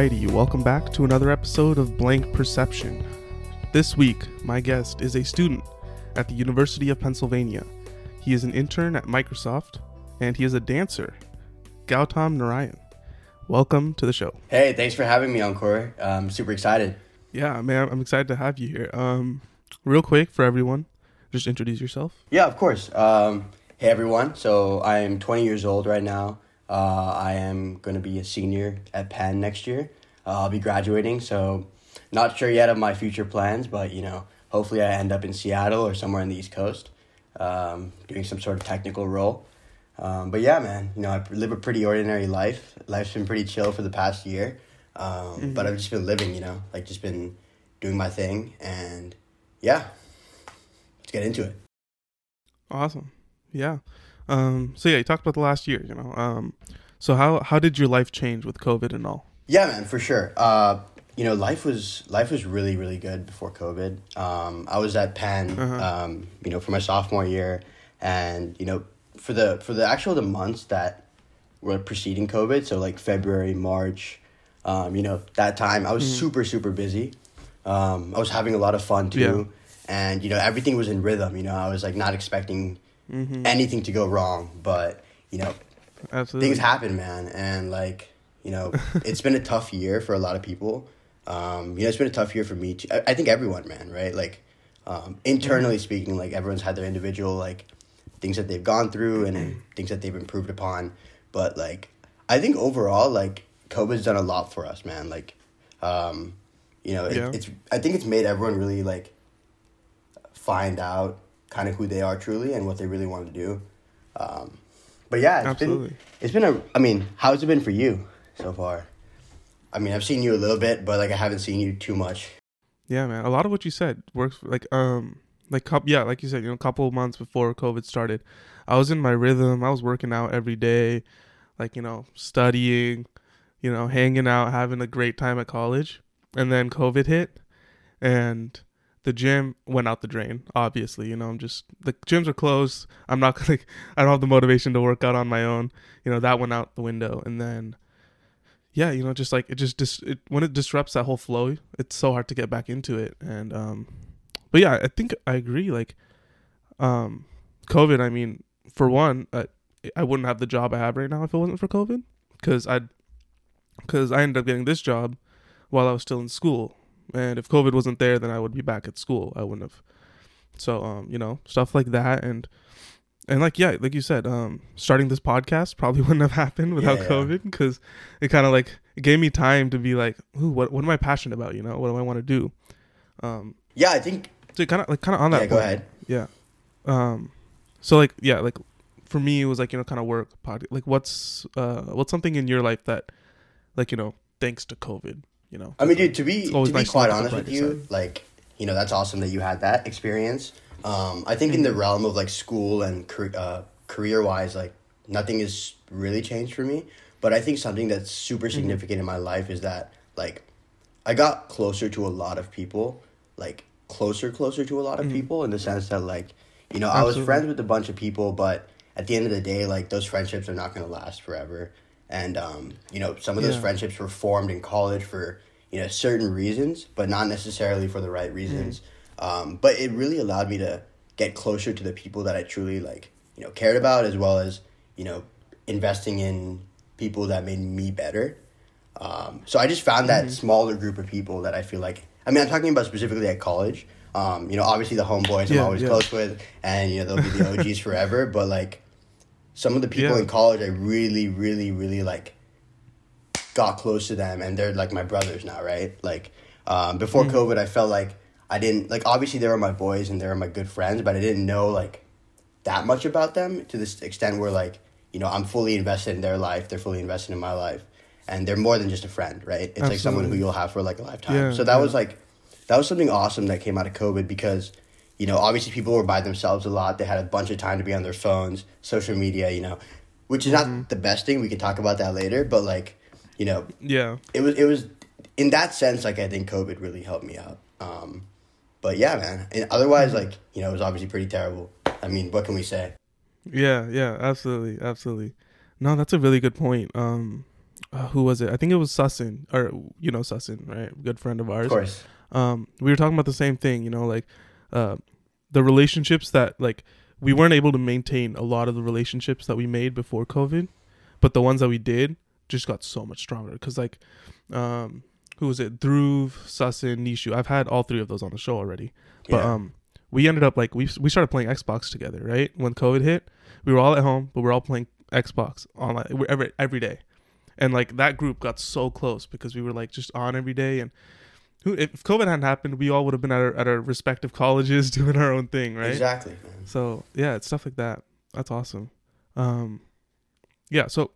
Alrighty, welcome back to another episode of Blank Perception. This week, my guest is a student at the University of Pennsylvania. He is an intern at Microsoft, and he is a dancer. Gautam Narayan. Welcome to the show. Hey, thanks for having me, Ankur. I'm super excited. Yeah, man, I'm excited to have you here. Um, real quick for everyone, just introduce yourself. Yeah, of course. Um, hey, everyone. So I'm 20 years old right now. Uh, I am going to be a senior at Penn next year. Uh, I'll be graduating, so not sure yet of my future plans, but you know, hopefully I end up in Seattle or somewhere on the East Coast, um, doing some sort of technical role. Um, but yeah, man, you know, I live a pretty ordinary life. Life's been pretty chill for the past year, um, mm-hmm. but I've just been living, you know, like just been doing my thing, and yeah, let's get into it. Awesome. Yeah. Um, so yeah, you talked about the last year, you know. Um, so how how did your life change with COVID and all? Yeah, man, for sure. Uh, you know, life was life was really really good before COVID. Um, I was at Penn, uh-huh. um, you know, for my sophomore year, and you know, for the for the actual the months that were preceding COVID, so like February, March, um, you know, that time I was mm-hmm. super super busy. Um, I was having a lot of fun too, yeah. and you know, everything was in rhythm. You know, I was like not expecting mm-hmm. anything to go wrong. But you know, Absolutely. things happen, man, and like you know, it's been a tough year for a lot of people. Um, you know, it's been a tough year for me too. I, I think everyone, man, right? Like um, internally mm-hmm. speaking, like everyone's had their individual like things that they've gone through and mm-hmm. things that they've improved upon. But like, I think overall, like COVID's done a lot for us, man. Like, um, you know, it, yeah. it's I think it's made everyone really like find out kind of who they are truly and what they really want to do. Um, but yeah, it's Absolutely. been it's been a. I mean, how's it been for you so far? I mean, I've seen you a little bit, but like I haven't seen you too much. Yeah, man. A lot of what you said works. Like um, like yeah, like you said, you know, a couple of months before COVID started, I was in my rhythm. I was working out every day, like you know, studying, you know, hanging out, having a great time at college, and then COVID hit, and the gym went out the drain obviously you know i'm just the gyms are closed. I'm not gonna i don't have the motivation to work out on my own. You know that went out the window. And then yeah you know just like it just dis- it, when it disrupts that whole flow it's so hard to get back into it. And um but yeah i think i agree like um covid i mean for one uh, i wouldn't have the job i have right now if it wasn't for covid. Because i'd because i ended up getting this job while i was still in school and if COVID wasn't there, then I would be back at school. I wouldn't have. So um, you know, stuff like that and and like yeah, like you said, um, starting this podcast probably wouldn't have happened without yeah, yeah. COVID because it kind of like it gave me time to be like, ooh, what what am I passionate about? You know, what do I want to do? Um, yeah, I think. So kind of like kind of on that. Yeah, point, go ahead. Yeah. Um, so like yeah, like for me it was like you know kind of work pod like what's uh what's something in your life that like you know thanks to COVID you know. I mean, dude, to be to be quite honest with you, side. like you know, that's awesome that you had that experience. Um, I think mm-hmm. in the mm-hmm. realm of like school and uh, career wise, like nothing has really changed for me. But I think something that's super mm-hmm. significant mm-hmm. in my life is that like I got closer to a lot of people, like closer, closer to a lot of mm-hmm. people in the sense that like you know Absolutely. I was friends with a bunch of people, but at the end of the day, like those friendships are not going to last forever and um, you know some of those yeah. friendships were formed in college for you know certain reasons but not necessarily for the right reasons mm. um, but it really allowed me to get closer to the people that i truly like you know cared about as well as you know investing in people that made me better um, so i just found that mm-hmm. smaller group of people that i feel like i mean i'm talking about specifically at college um, you know obviously the homeboys yeah, i'm always yeah. close with and you know they'll be the og's forever but like some of the people yeah. in college I really, really, really like got close to them and they're like my brothers now, right? Like um, before mm. COVID I felt like I didn't like obviously they were my boys and they were my good friends, but I didn't know like that much about them to this extent where like, you know, I'm fully invested in their life, they're fully invested in my life. And they're more than just a friend, right? It's Absolutely. like someone who you'll have for like a lifetime. Yeah, so that yeah. was like that was something awesome that came out of COVID because you know, obviously people were by themselves a lot. They had a bunch of time to be on their phones, social media, you know, which is not mm-hmm. the best thing. We can talk about that later, but like, you know, yeah, it was it was in that sense. Like I think COVID really helped me out. Um, but yeah, man. And otherwise, mm-hmm. like you know, it was obviously pretty terrible. I mean, what can we say? Yeah, yeah, absolutely, absolutely. No, that's a really good point. Um, uh, who was it? I think it was Sussin, or you know Sussin, right? Good friend of ours. Of course. Um, we were talking about the same thing. You know, like uh, the relationships that like we weren't able to maintain a lot of the relationships that we made before COVID, but the ones that we did just got so much stronger. Cause like, um, who was it? Dhruv, Sussin, Nishu. I've had all three of those on the show already, but yeah. um, we ended up like we we started playing Xbox together, right? When COVID hit, we were all at home, but we are all playing Xbox online every every day, and like that group got so close because we were like just on every day and. Who, if COVID hadn't happened, we all would have been at our, at our respective colleges doing our own thing, right? Exactly. So yeah, it's stuff like that. That's awesome. Um, yeah. So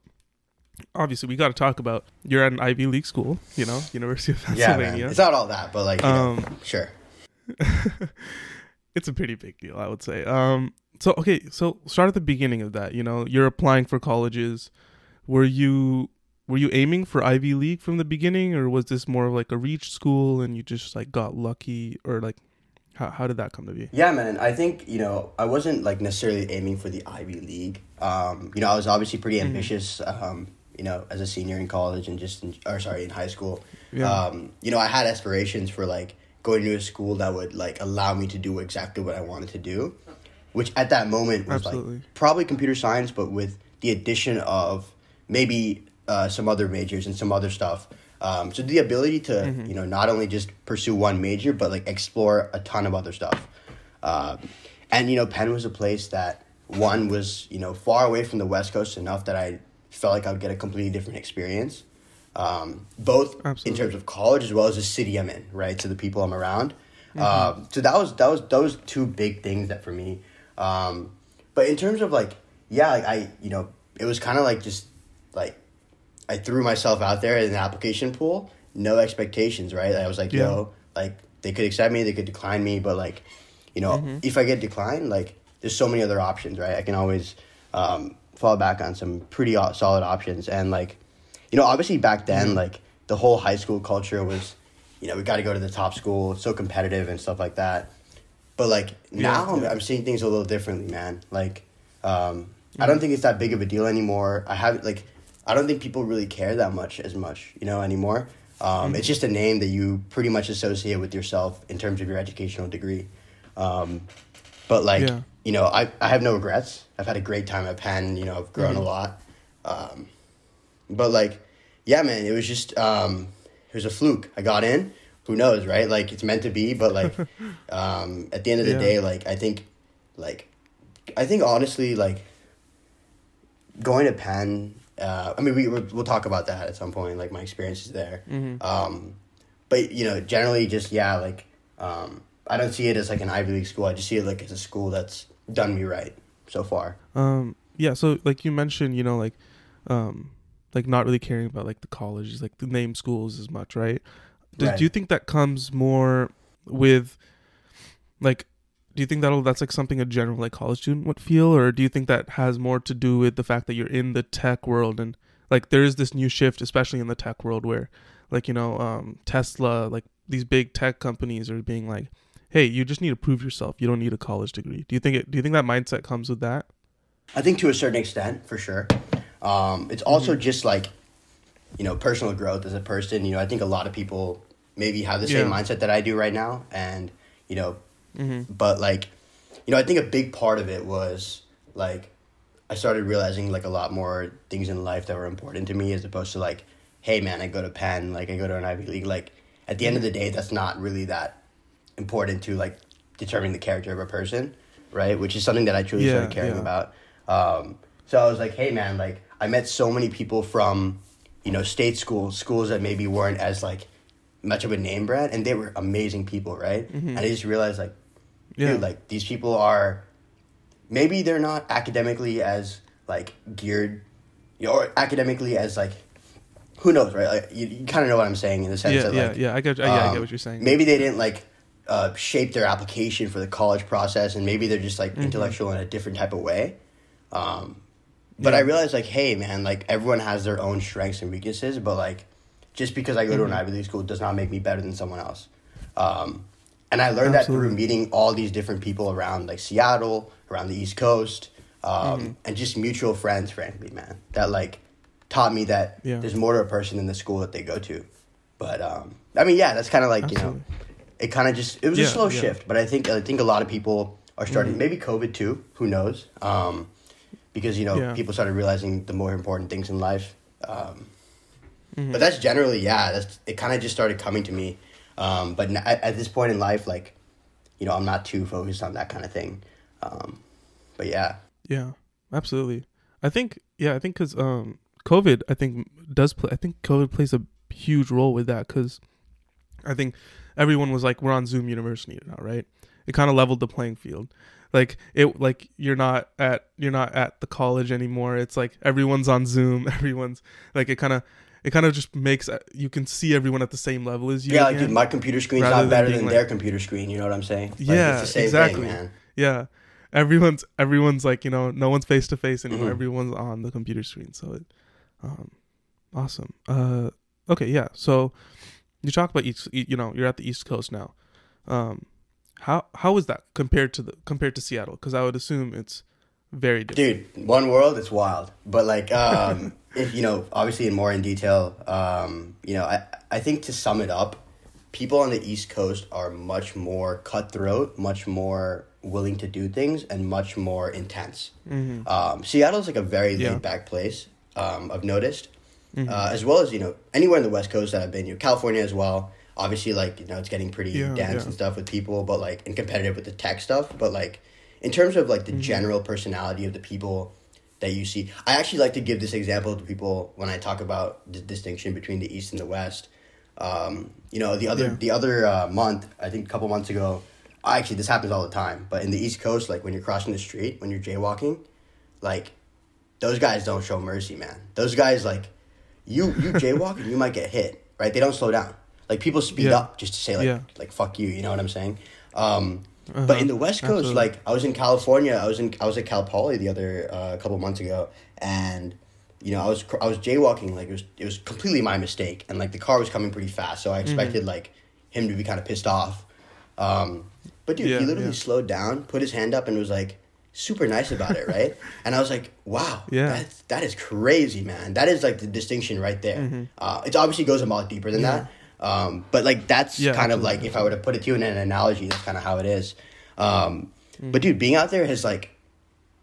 obviously we got to talk about you're at an Ivy League school, you know, University of Pennsylvania. Yeah. It's not all that, but like, um, know, sure. it's a pretty big deal, I would say. Um, so okay, so start at the beginning of that. You know, you're applying for colleges. Were you were you aiming for Ivy League from the beginning, or was this more of like a reach school and you just like got lucky, or like how how did that come to be? Yeah, man. I think you know I wasn't like necessarily aiming for the Ivy League. Um, you know, I was obviously pretty mm-hmm. ambitious. Mm-hmm. Um, you know, as a senior in college and just in, or sorry in high school. Yeah. Um, you know, I had aspirations for like going to a school that would like allow me to do exactly what I wanted to do, which at that moment was Absolutely. like probably computer science, but with the addition of maybe uh, some other majors and some other stuff. Um, so the ability to mm-hmm. you know not only just pursue one major but like explore a ton of other stuff, um, and you know Penn was a place that one was you know far away from the West Coast enough that I felt like I would get a completely different experience um, both Absolutely. in terms of college as well as the city I'm in, right? To the people I'm around. Mm-hmm. Um, so that was that was those two big things that for me. Um, but in terms of like, yeah, like I, you know, it was kind of like just like I threw myself out there in the application pool, no expectations, right? I was like, yeah. yo, like they could accept me, they could decline me, but like, you know, mm-hmm. if I get declined, like there's so many other options, right? I can always um, fall back on some pretty solid options, and like you know, obviously back then, mm-hmm. like the whole high school culture was, you know, we got to go to the top school. It's so competitive and stuff like that. But like now, yeah. I'm, seeing things a little differently, man. Like, um. I don't mm-hmm. think it's that big of a deal anymore. I have like, I don't think people really care that much as much, you know, anymore. Um, mm-hmm. It's just a name that you pretty much associate with yourself in terms of your educational degree. Um, but like, yeah. you know, I, I have no regrets. I've had a great time at Penn. You know, I've grown a mm-hmm. lot. Um, but like, yeah, man, it was just um, it was a fluke. I got in. Who knows, right? Like it's meant to be, but like um, at the end of the yeah. day, like I think, like I think honestly, like going to Penn. Uh, I mean, we we'll talk about that at some point, like my experiences there. Mm-hmm. Um, but you know, generally, just yeah, like um, I don't see it as like an Ivy League school. I just see it like as a school that's done me right so far. Um, yeah. So like you mentioned, you know, like um, like not really caring about like the colleges, like the name schools as much, right? Do, right. do you think that comes more with like do you think that that's like something a general like college student would feel or do you think that has more to do with the fact that you're in the tech world and like there is this new shift especially in the tech world where like you know um, tesla like these big tech companies are being like hey you just need to prove yourself you don't need a college degree do you think it do you think that mindset comes with that i think to a certain extent for sure um, it's also mm-hmm. just like, you know, personal growth as a person. You know, I think a lot of people maybe have the same yeah. mindset that I do right now, and you know, mm-hmm. but like, you know, I think a big part of it was like, I started realizing like a lot more things in life that were important to me as opposed to like, hey man, I go to Penn, like I go to an Ivy League. Like at the end of the day, that's not really that important to like determining the character of a person, right? Which is something that I truly yeah, started caring yeah. about. Um, so I was like, hey man, like I met so many people from, you know, state schools, schools that maybe weren't as like much of a name brand, and they were amazing people, right? Mm-hmm. And I just realized like, yeah. dude, like these people are, maybe they're not academically as like geared, you know, or academically as like, who knows, right? Like you, you kind of know what I'm saying in the sense yeah, that yeah, like, yeah, I get, um, yeah, I get what you're saying. Maybe they didn't like uh, shape their application for the college process, and maybe they're just like mm-hmm. intellectual in a different type of way. Um, but yeah. I realized like, hey man, like everyone has their own strengths and weaknesses, but like just because I go mm-hmm. to an mm-hmm. Ivy League school does not make me better than someone else. Um, and I learned Absolutely. that through meeting all these different people around like Seattle, around the East Coast, um, mm-hmm. and just mutual friends, frankly, man. That like taught me that yeah. there's more to a person than the school that they go to. But um, I mean, yeah, that's kind of like Absolutely. you know, it kind of just it was yeah, a slow yeah. shift. But I think I think a lot of people are starting. Mm-hmm. Maybe COVID too. Who knows? Um, because you know people started realizing the more important things in life. Um, mm-hmm. But that's generally yeah. That's it. Kind of just started coming to me. Um, but at, at, this point in life, like, you know, I'm not too focused on that kind of thing. Um, but yeah. Yeah, absolutely. I think yeah, I think because um, COVID, I think does play. I think COVID plays a huge role with that because I think everyone was like, we're on Zoom University now, right? It kind of leveled the playing field. Like it, like you're not at you're not at the college anymore. It's like everyone's on Zoom. Everyone's like it kind of it kind of just makes uh, you can see everyone at the same level as you. Yeah, like, dude, my computer screen's not better than, than like, their computer screen. You know what I'm saying? Like, yeah, exactly. Thing, man. Yeah, everyone's everyone's like you know no one's face to face anymore. Mm-hmm. Everyone's on the computer screen. So it, um, awesome. Uh, okay, yeah. So you talk about east. You know, you're at the East Coast now. Um, how how is that compared to the compared to Seattle? Because I would assume it's very different. Dude, one world. It's wild. But like, um, if you know, obviously, in more in detail, um, you know, I I think to sum it up, people on the East Coast are much more cutthroat, much more willing to do things, and much more intense. Mm-hmm. Um, Seattle's like a very yeah. laid back place. Um, I've noticed mm-hmm. uh, as well as you know anywhere in the West Coast that I've been, you know, California as well. Obviously, like you know, it's getting pretty yeah, dense yeah. and stuff with people, but like and competitive with the tech stuff. But like in terms of like the mm-hmm. general personality of the people that you see, I actually like to give this example to people when I talk about the distinction between the East and the West. Um, you know, the other yeah. the other uh, month, I think a couple months ago, actually this happens all the time. But in the East Coast, like when you're crossing the street, when you're jaywalking, like those guys don't show mercy, man. Those guys like you you jaywalk and you might get hit, right? They don't slow down. Like people speed yeah. up just to say like yeah. like fuck you, you know what I'm saying? Um, uh-huh. But in the West Coast, Absolutely. like I was in California, I was in I was at Cal Poly the other uh, couple months ago, and you know I was I was jaywalking like it was it was completely my mistake, and like the car was coming pretty fast, so I mm-hmm. expected mm-hmm. like him to be kind of pissed off. Um, but dude, yeah, he literally yeah. slowed down, put his hand up, and was like, super nice about it, right? and I was like, wow, yeah, that, that is crazy, man. That is like the distinction right there. Mm-hmm. Uh, it obviously goes a lot deeper than yeah. that. Um, but like that's yeah, kind of like if I were to put it to you in an analogy, that's kind of how it is. Um, mm-hmm. But dude, being out there has like,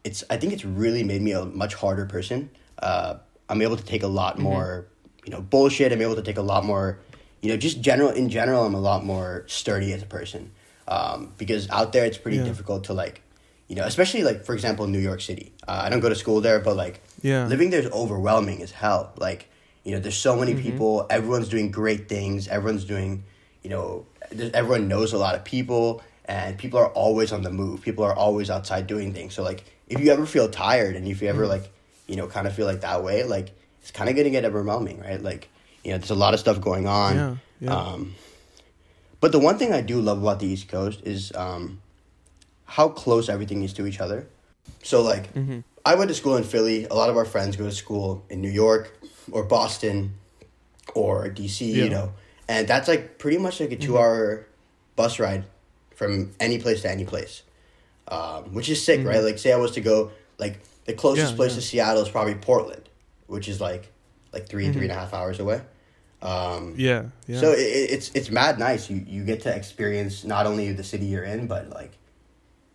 it's I think it's really made me a much harder person. Uh, I'm able to take a lot mm-hmm. more, you know, bullshit. I'm able to take a lot more, you know, just general in general. I'm a lot more sturdy as a person um, because out there it's pretty yeah. difficult to like you know, especially like for example, New York City. Uh, I don't go to school there, but like, yeah, living there is overwhelming as hell. Like, you know, there's so many mm-hmm. people. Everyone's doing great things. Everyone's doing, you know, everyone knows a lot of people, and people are always on the move. People are always outside doing things. So like, if you ever feel tired, and if you ever mm-hmm. like, you know, kind of feel like that way, like it's kind of gonna get overwhelming, right? Like, you know, there's a lot of stuff going on. Yeah. yeah. Um, but the one thing I do love about the East Coast is um, how close everything is to each other. So like mm-hmm. I went to school in Philly. A lot of our friends go to school in New York or Boston or DC, yeah. you know. And that's like pretty much like a 2-hour mm-hmm. bus ride from any place to any place. Um, which is sick, mm-hmm. right? Like say I was to go like the closest yeah, place to Seattle is probably Portland, which is like like 3 mm-hmm. three and a half hours away. Um, yeah, yeah. So it, it's it's mad nice. You you get to experience not only the city you're in, but like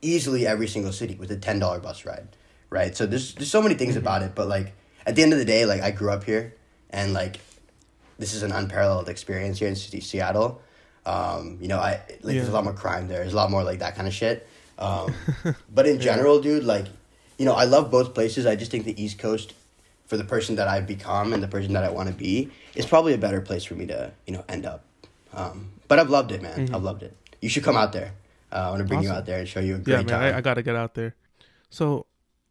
easily every single city with a ten dollar bus ride, right? So there's there's so many things mm-hmm. about it, but like at the end of the day, like I grew up here, and like this is an unparalleled experience here in Seattle. Um, you know, I like yeah. there's a lot more crime there. There's a lot more like that kind of shit. Um, but in general, dude, like you know, I love both places. I just think the East Coast, for the person that I've become and the person that I want to be, is probably a better place for me to you know end up. Um, but I've loved it, man. Mm-hmm. I've loved it. You should come out there. Uh, I want to bring awesome. you out there and show you a great yeah, man, time. I, I got to get out there. So,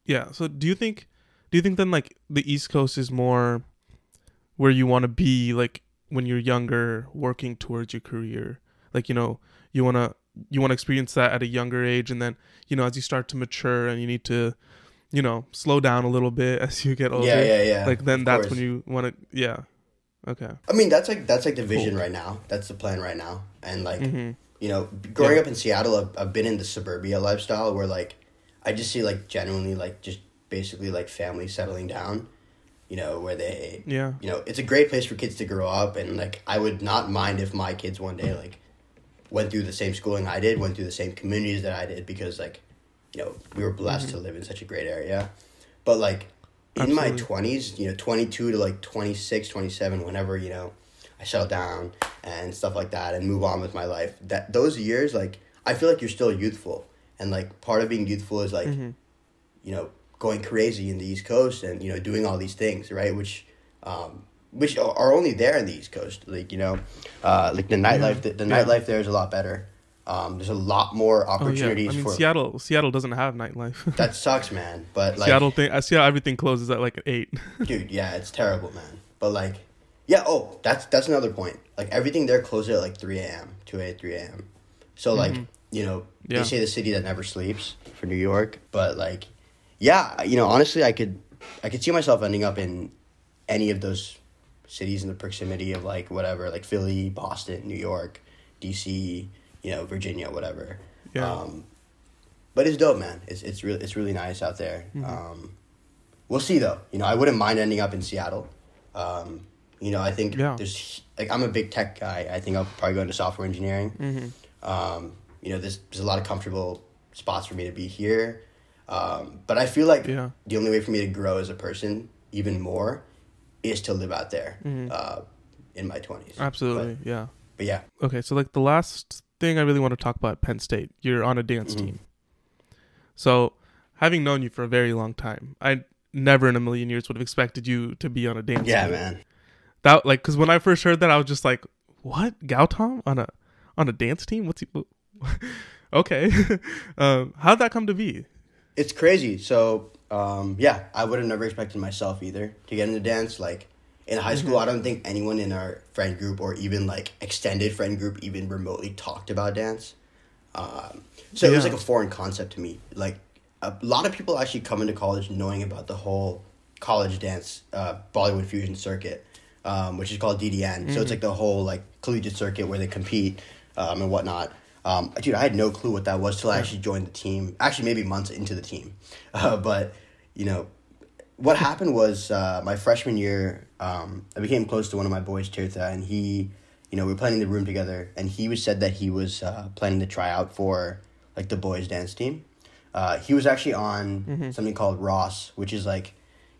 yeah. So, do you think, do you think then like the East Coast is more where you want to be like when you're younger, working towards your career? Like you know, you wanna you want to experience that at a younger age, and then you know as you start to mature and you need to, you know, slow down a little bit as you get older. Yeah, yeah, yeah. Like then that's when you want to, yeah. Okay. I mean, that's like that's like the vision cool. right now. That's the plan right now, and like. Mm-hmm you know, growing yeah. up in Seattle, I've, I've been in the suburbia lifestyle where like I just see like genuinely like just basically like family settling down. you know, where they, yeah, you know, it's a great place for kids to grow up, and like I would not mind if my kids one day like went through the same schooling I did, went through the same communities that I did, because like, you know, we were blessed mm-hmm. to live in such a great area, but like in Absolutely. my twenties, you know, twenty two to like 26, 27, whenever you know, I settle down and stuff like that, and move on with my life. That those years, like I feel like you're still youthful, and like part of being youthful is like, mm-hmm. you know going crazy in the East Coast and you know doing all these things, right? Which um, which are only there in the East Coast. Like you know, uh, like the nightlife. The, the yeah. nightlife there is a lot better. Um, there's a lot more opportunities oh, yeah. I mean, for Seattle. Seattle doesn't have nightlife. that sucks, man. But like, Seattle thing, I see how everything closes at like eight. dude, yeah, it's terrible, man. But like, yeah. Oh, that's that's another point. Like everything there closes at like three a.m., two a.m., three a.m. So like, mm-hmm. you know, yeah. they say the city that never sleeps for New York, but like, yeah, you know, honestly, I could, I could see myself ending up in any of those cities in the proximity of like whatever, like Philly, Boston, New York, DC, you know, Virginia, whatever. Yeah. Um, but it's dope, man. It's it's really it's really nice out there. Mm-hmm. Um, we'll see though. You know, I wouldn't mind ending up in Seattle. Um, you know, I think yeah. there's like I'm a big tech guy. I think I'll probably go into software engineering. Mm-hmm. Um, you know, there's there's a lot of comfortable spots for me to be here. Um, but I feel like yeah. the only way for me to grow as a person even more is to live out there mm-hmm. uh, in my 20s. Absolutely, but, yeah. But yeah. Okay, so like the last thing I really want to talk about Penn State, you're on a dance mm-hmm. team. So, having known you for a very long time, I never in a million years would have expected you to be on a dance yeah, team. Yeah, man. That like cuz when I first heard that I was just like, "What? Gautam on a on a dance team? What's he Okay. um, how'd that come to be? It's crazy. So um, yeah, I would have never expected myself either to get into dance. Like in high school, mm-hmm. I don't think anyone in our friend group or even like extended friend group even remotely talked about dance. Um, so yeah. it was like a foreign concept to me. Like a lot of people actually come into college knowing about the whole college dance uh, Bollywood fusion circuit, um, which is called DDN. Mm-hmm. So it's mm-hmm. like the whole like collegiate circuit where they compete um, and whatnot. Um, dude, I had no clue what that was till I actually joined the team. Actually, maybe months into the team. Uh, but you know, what happened was uh, my freshman year, um, I became close to one of my boys, Tirtha, and he, you know, we were planning the room together, and he was said that he was uh, planning to try out for like the boys dance team. Uh, he was actually on mm-hmm. something called Raas, which is like,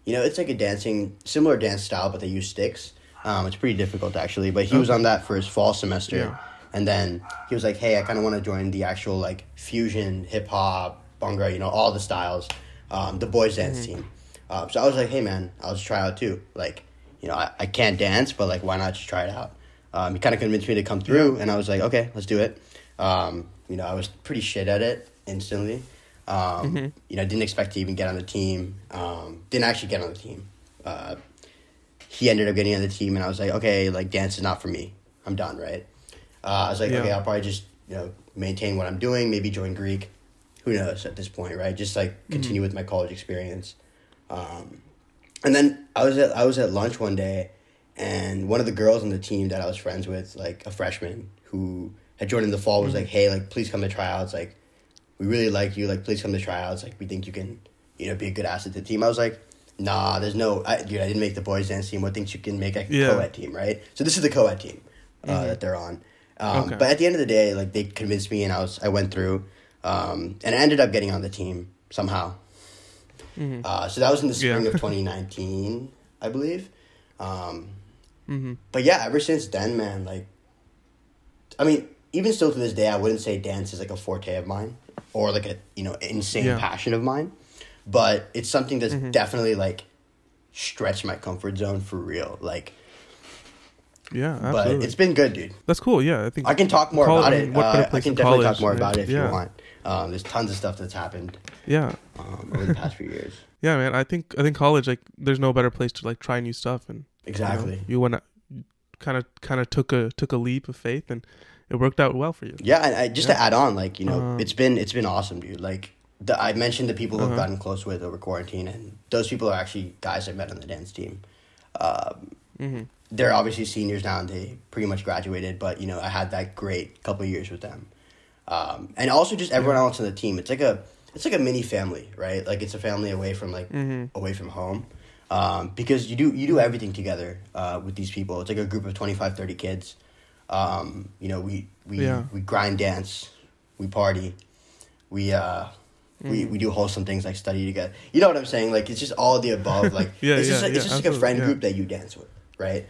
you know, it's like a dancing similar dance style, but they use sticks. Um, it's pretty difficult actually, but he okay. was on that for his fall semester. Yeah and then he was like, "Hey, I kind of want to join the actual like fusion, hip hop, bhangra, you know, all the styles, um, the boys dance mm-hmm. team." Um, so I was like, "Hey, man, I'll just try out too. Like, you know, I, I can't dance, but like, why not just try it out?" Um, he kind of convinced me to come through, and I was like, "Okay, let's do it." Um, you know, I was pretty shit at it instantly. Um, mm-hmm. You know, I didn't expect to even get on the team. Um, didn't actually get on the team. Uh, he ended up getting on the team, and I was like, "Okay, like dance is not for me. I'm done." Right. Uh, I was like, yeah. okay, I'll probably just you know maintain what I'm doing, maybe join Greek. Who knows at this point, right? Just like mm-hmm. continue mm-hmm. with my college experience. Um, and then I was at I was at lunch one day, and one of the girls on the team that I was friends with, like a freshman who had joined in the fall, was mm-hmm. like, "Hey, like please come to tryouts. Like, we really like you. Like, please come to tryouts. Like, we think you can, you know, be a good asset to the team." I was like, "Nah, there's no, I, dude. I didn't make the boys dance team. What thinks you can make a yeah. co-ed team, right? So this is the co-ed team uh, mm-hmm. that they're on." Um, okay. But at the end of the day, like they convinced me, and I was I went through, um, and I ended up getting on the team somehow. Mm-hmm. Uh, so that was in the spring yeah. of 2019, I believe. Um, mm-hmm. But yeah, ever since then, man, like, I mean, even still to this day, I wouldn't say dance is like a forte of mine or like a you know insane yeah. passion of mine, but it's something that's mm-hmm. definitely like stretched my comfort zone for real. Like yeah, absolutely. But it's been good, dude. That's cool. Yeah, I think I can talk more about it. What uh, I can definitely college, talk more about it if yeah. you want. Um, there's tons of stuff that's happened. Yeah. Um, over the past few years. Yeah, man. I think I think college like there's no better place to like try new stuff and exactly you, know, you want to kind of kind of took a took a leap of faith and it worked out well for you. Yeah, and I, just yeah. to add on, like you know, um, it's been it's been awesome, dude. Like the, I mentioned the people who uh-huh. I've gotten close with over quarantine, and those people are actually guys I met on the dance team. Um, mm-hmm they're obviously seniors now and they pretty much graduated, but you know, I had that great couple years with them. Um, and also just everyone else on the team. It's like a it's like a mini family, right? Like it's a family away from like mm-hmm. away from home. um, because you do you do everything together uh, with these people. It's like a group of 25, 30 kids. Um, you know, we we Yeah. we grind, dance, we party, we uh, we we do wholesome things like study together. You know what I'm saying? Like it's just all of the above. Like Yeah, it's just yeah, like, it's just like a friend group that you dance with, right?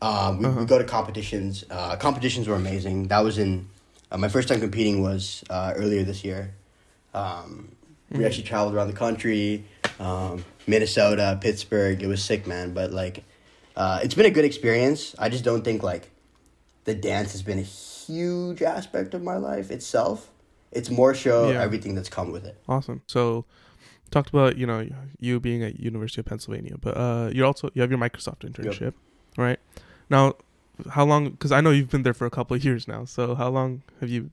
Um, we, Uh-huh. we go to competitions. Uh, competitions were amazing. That was in uh, my first time competing was uh, earlier this year. Um, Mm-hmm. we actually traveled around the country, um, Minnesota, Pittsburgh. It was sick, man. But like, uh, it's been a good experience. I just don't think like the dance has been a huge aspect of my life itself. It's more so Yeah. everything that's come with it. Awesome. So, talked about you know you being at University of Pennsylvania, but uh, you're also you have your Microsoft internship, right? Now, how long? Because I know you've been there for a couple of years now. So, how long have you?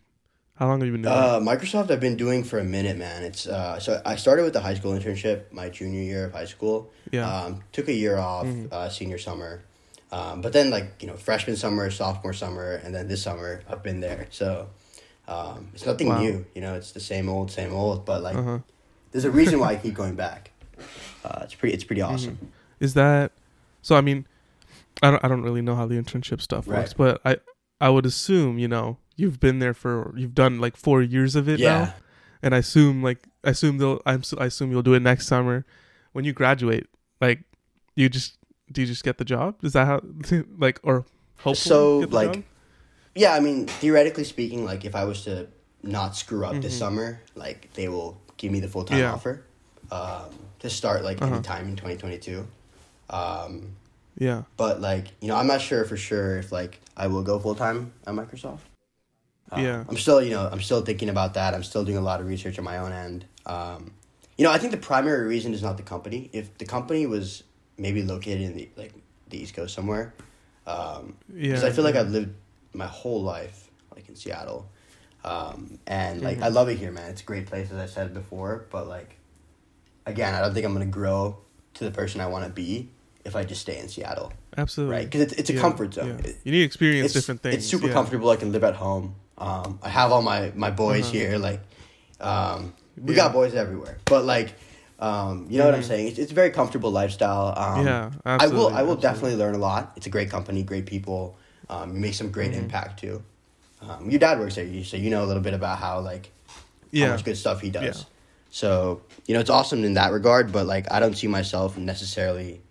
How long have you been doing? Uh, Microsoft, I've been doing for a minute, man. It's uh, so I started with the high school internship, my junior year of high school. Yeah. Um, took a year off, Mhm. uh, senior summer, um, but then like you know freshman summer, sophomore summer, and then this summer I've been there. So um, it's nothing Wow. new. You know, it's the same old, same old. But like, Uh huh. There's a reason why I keep going back. Uh, it's pretty. It's pretty Mm-hmm. awesome. Is that so? I mean, I don't. I don't really know how the internship stuff works, Right. but I I would assume you know you've been there for you've done like four years of it Yeah. now, and I assume like I assume they'll I'm I assume you'll do it next summer when you graduate. Like, you just do you just get the job? Is that how like or hopefully So, get the like, job? Yeah, I mean, theoretically speaking, like if I was to not screw up this Mhm. summer, like they will give me the full time Yeah. offer um, to start like Uh-huh. anytime in twenty twenty two. Um, yeah but like you know, I'm not sure for sure if like I will go full time at Microsoft. Uh, Yeah. I'm still you know I'm still thinking about that. I'm still doing a lot of research on my own end. Um, you know, I think the primary reason is not the company. If the company was maybe located in the like the East Coast somewhere, um, yeah. because I feel like. I've lived my whole life like in Seattle, um, and like Mhm. I love it here, man. It's a great place, as I said before. But like, again, I don't think I'm gonna grow to the person I want to be if I just stay in Seattle, absolutely right? Because it's it's a Yeah, comfort zone. yeah. It- You need to experience it's different things. It's super yeah. comfortable. I can live at home. Um, I have all my my boys Uh-huh. here. Like, um, we Yeah. got boys everywhere. But like, um, you know what I'm Mhm. saying? It's, it's a very comfortable lifestyle. Um, yeah, I will. I will absolutely. definitely learn a lot. It's a great company, great people. Um, you make some great Mhm. impact too. Um, your dad works there, you- so you know a little bit about how like how much good stuff he does. Yeah. So you know it's awesome in that regard, but like I don't see myself necessarily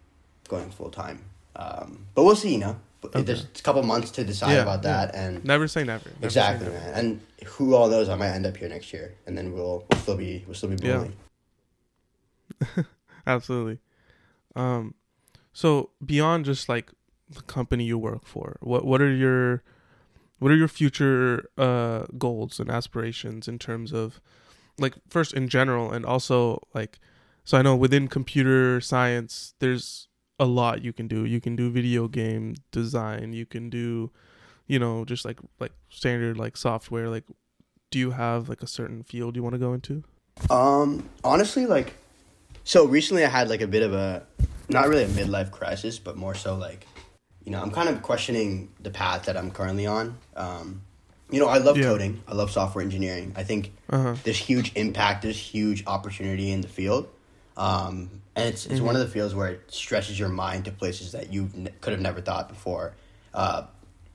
going full time. Um, but we'll see. You know, Okay. there's a couple months to decide Yeah, about yeah. that, and never say never. Never say exactly, never. man. And who all knows? I might end up here next year, and then we'll, we'll still be we'll still be Yeah. Absolutely. Um, so beyond just like the company you work for, what what are your what are your future uh goals and aspirations in terms of like first in general and also like so I know within computer science there's a lot you can do. You can do video game design, you can do you know just like like standard like software like do you have like a certain field you want to go into? Um, honestly, like, so recently I had like a bit of a, not really a midlife crisis, but more so like, you know, I'm kind of questioning the path that I'm currently on. Um, you know, I love Yeah. coding. I love software engineering. I think Uh-huh. there's huge impact. There's huge opportunity in the field. Um, and it's, it's one of the fields where it stretches your mind to places that you n- could have never thought before. Uh,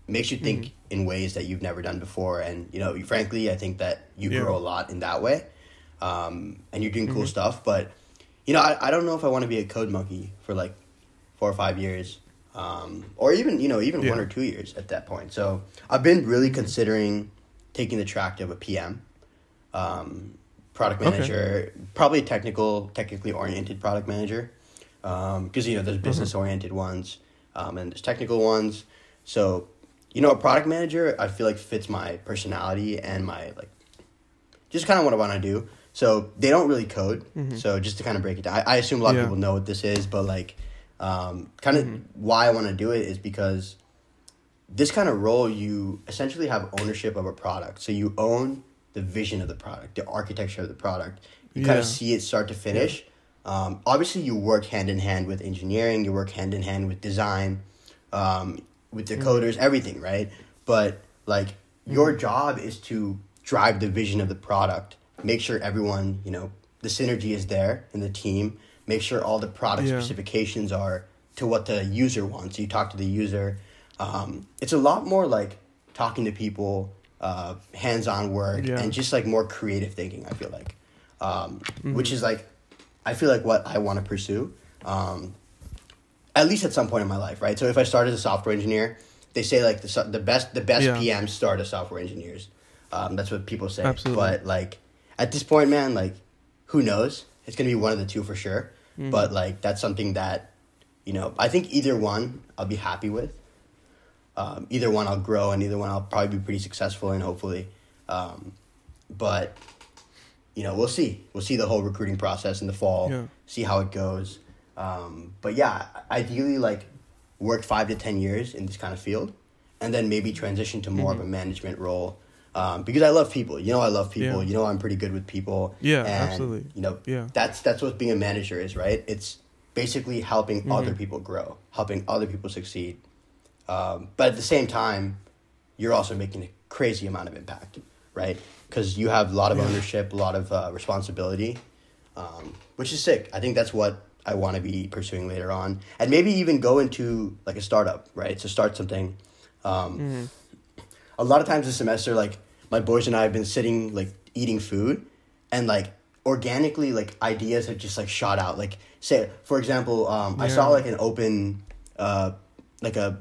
makes you think in ways that you've never done before. And, you know, frankly, I think that you Yeah. grow a lot in that way. Um, and you're doing cool stuff. But, you know, I, I don't know if I want to be a code monkey for like four or five years. Um, or even, you know, even Yeah. one or two years at that point. So I've been really considering taking the track of a PM um, product Okay. manager, probably a technical, technically oriented product manager, because you know there's business oriented ones um, and there's technical ones. So, you know, a product manager I feel like fits my personality and my like, just kind of what I want to do. So they don't really code. So just to kind of break it down, I, I assume a lot Yeah. of people know what this is, but like, um, kind of why I want to do it is because this kind of role you essentially have ownership of a product. So you own the vision of the product the architecture of the product. You kind of see it start to finish. Um, obviously you work hand in hand with engineering you work hand in hand with design um, with the coders everything right? But like your job is to drive the vision of the product make sure everyone you know the synergy is there in the team make sure all the product yeah. specifications are to what the user wants. You talk to the user. Um, it's a lot more like talking to people, uh, hands-on work, yeah. and just like more creative thinking. I feel like, um, mm-hmm. which is like, I feel like what I want to pursue. Um, at least at some point in my life, right? So if I started as a software engineer, they say like the the best the best yeah. PMs start as software engineers. Um, that's what people say. Absolutely. But like at this point, man, like who knows? It's gonna be one of the two for sure. Mm-hmm. But like that's something that, you know, I think either one I'll be happy with. Um, either one I'll grow, and either one I'll probably be pretty successful in, hopefully. Um, but you know, we'll see. We'll see the whole recruiting process in the fall. Yeah. See how it goes. Um, but yeah, ideally, like work five to ten years in this kind of field, and then maybe transition to more mm-hmm. of a mm-hmm. management role. Um, because I love people, you know, I love people. Yeah. You know, I'm pretty good with people. Yeah, and, absolutely. You know, yeah. That's that's what being a manager is, right? It's basically helping mm-hmm. other people grow, helping other people succeed. Um, but at the same time, you're also making a crazy amount of impact, right? Because you have a lot of ownership, a lot of uh, responsibility, um, which is sick. I think that's what I want to be pursuing later on, and maybe even go into like a startup, right? To start something. Um, mm-hmm. A lot of times this semester, like my boys and I have been sitting like eating food, and like organically, like ideas have just like shot out. Like say, for example, um, yeah. I saw like an open, uh, like a,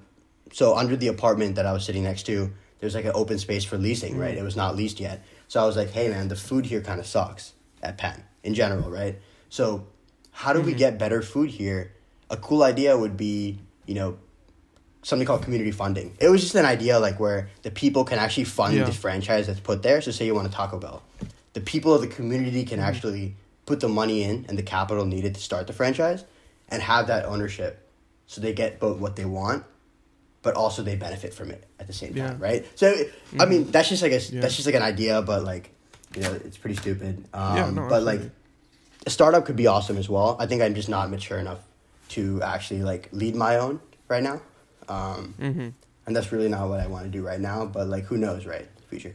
so under the apartment that I was sitting next to, there's like an open space for leasing, mm-hmm. right? It was not leased yet, so I was like, hey man, the food here kind of sucks at Penn in general, right? So how do mm-hmm. we get better food here? A cool idea would be, you know, something called community funding. It was just an idea like where the people can actually fund yeah. the franchise that's put there. So say you want a Taco Bell, the people of the community can mm-hmm. actually put the money in and the capital needed to start the franchise, and have that ownership, so they get both what they want, but also they benefit from it at the same yeah. time, right? So mm-hmm. I mean that's just like a yeah. that's just like an idea, but like you know it's pretty stupid. Um, yeah, no, but like a startup could be awesome as well. I think I'm just not mature enough to actually like lead my own right now. Um, mm-hmm. And that's really not what I want to do right now. But like, who knows, right? Future.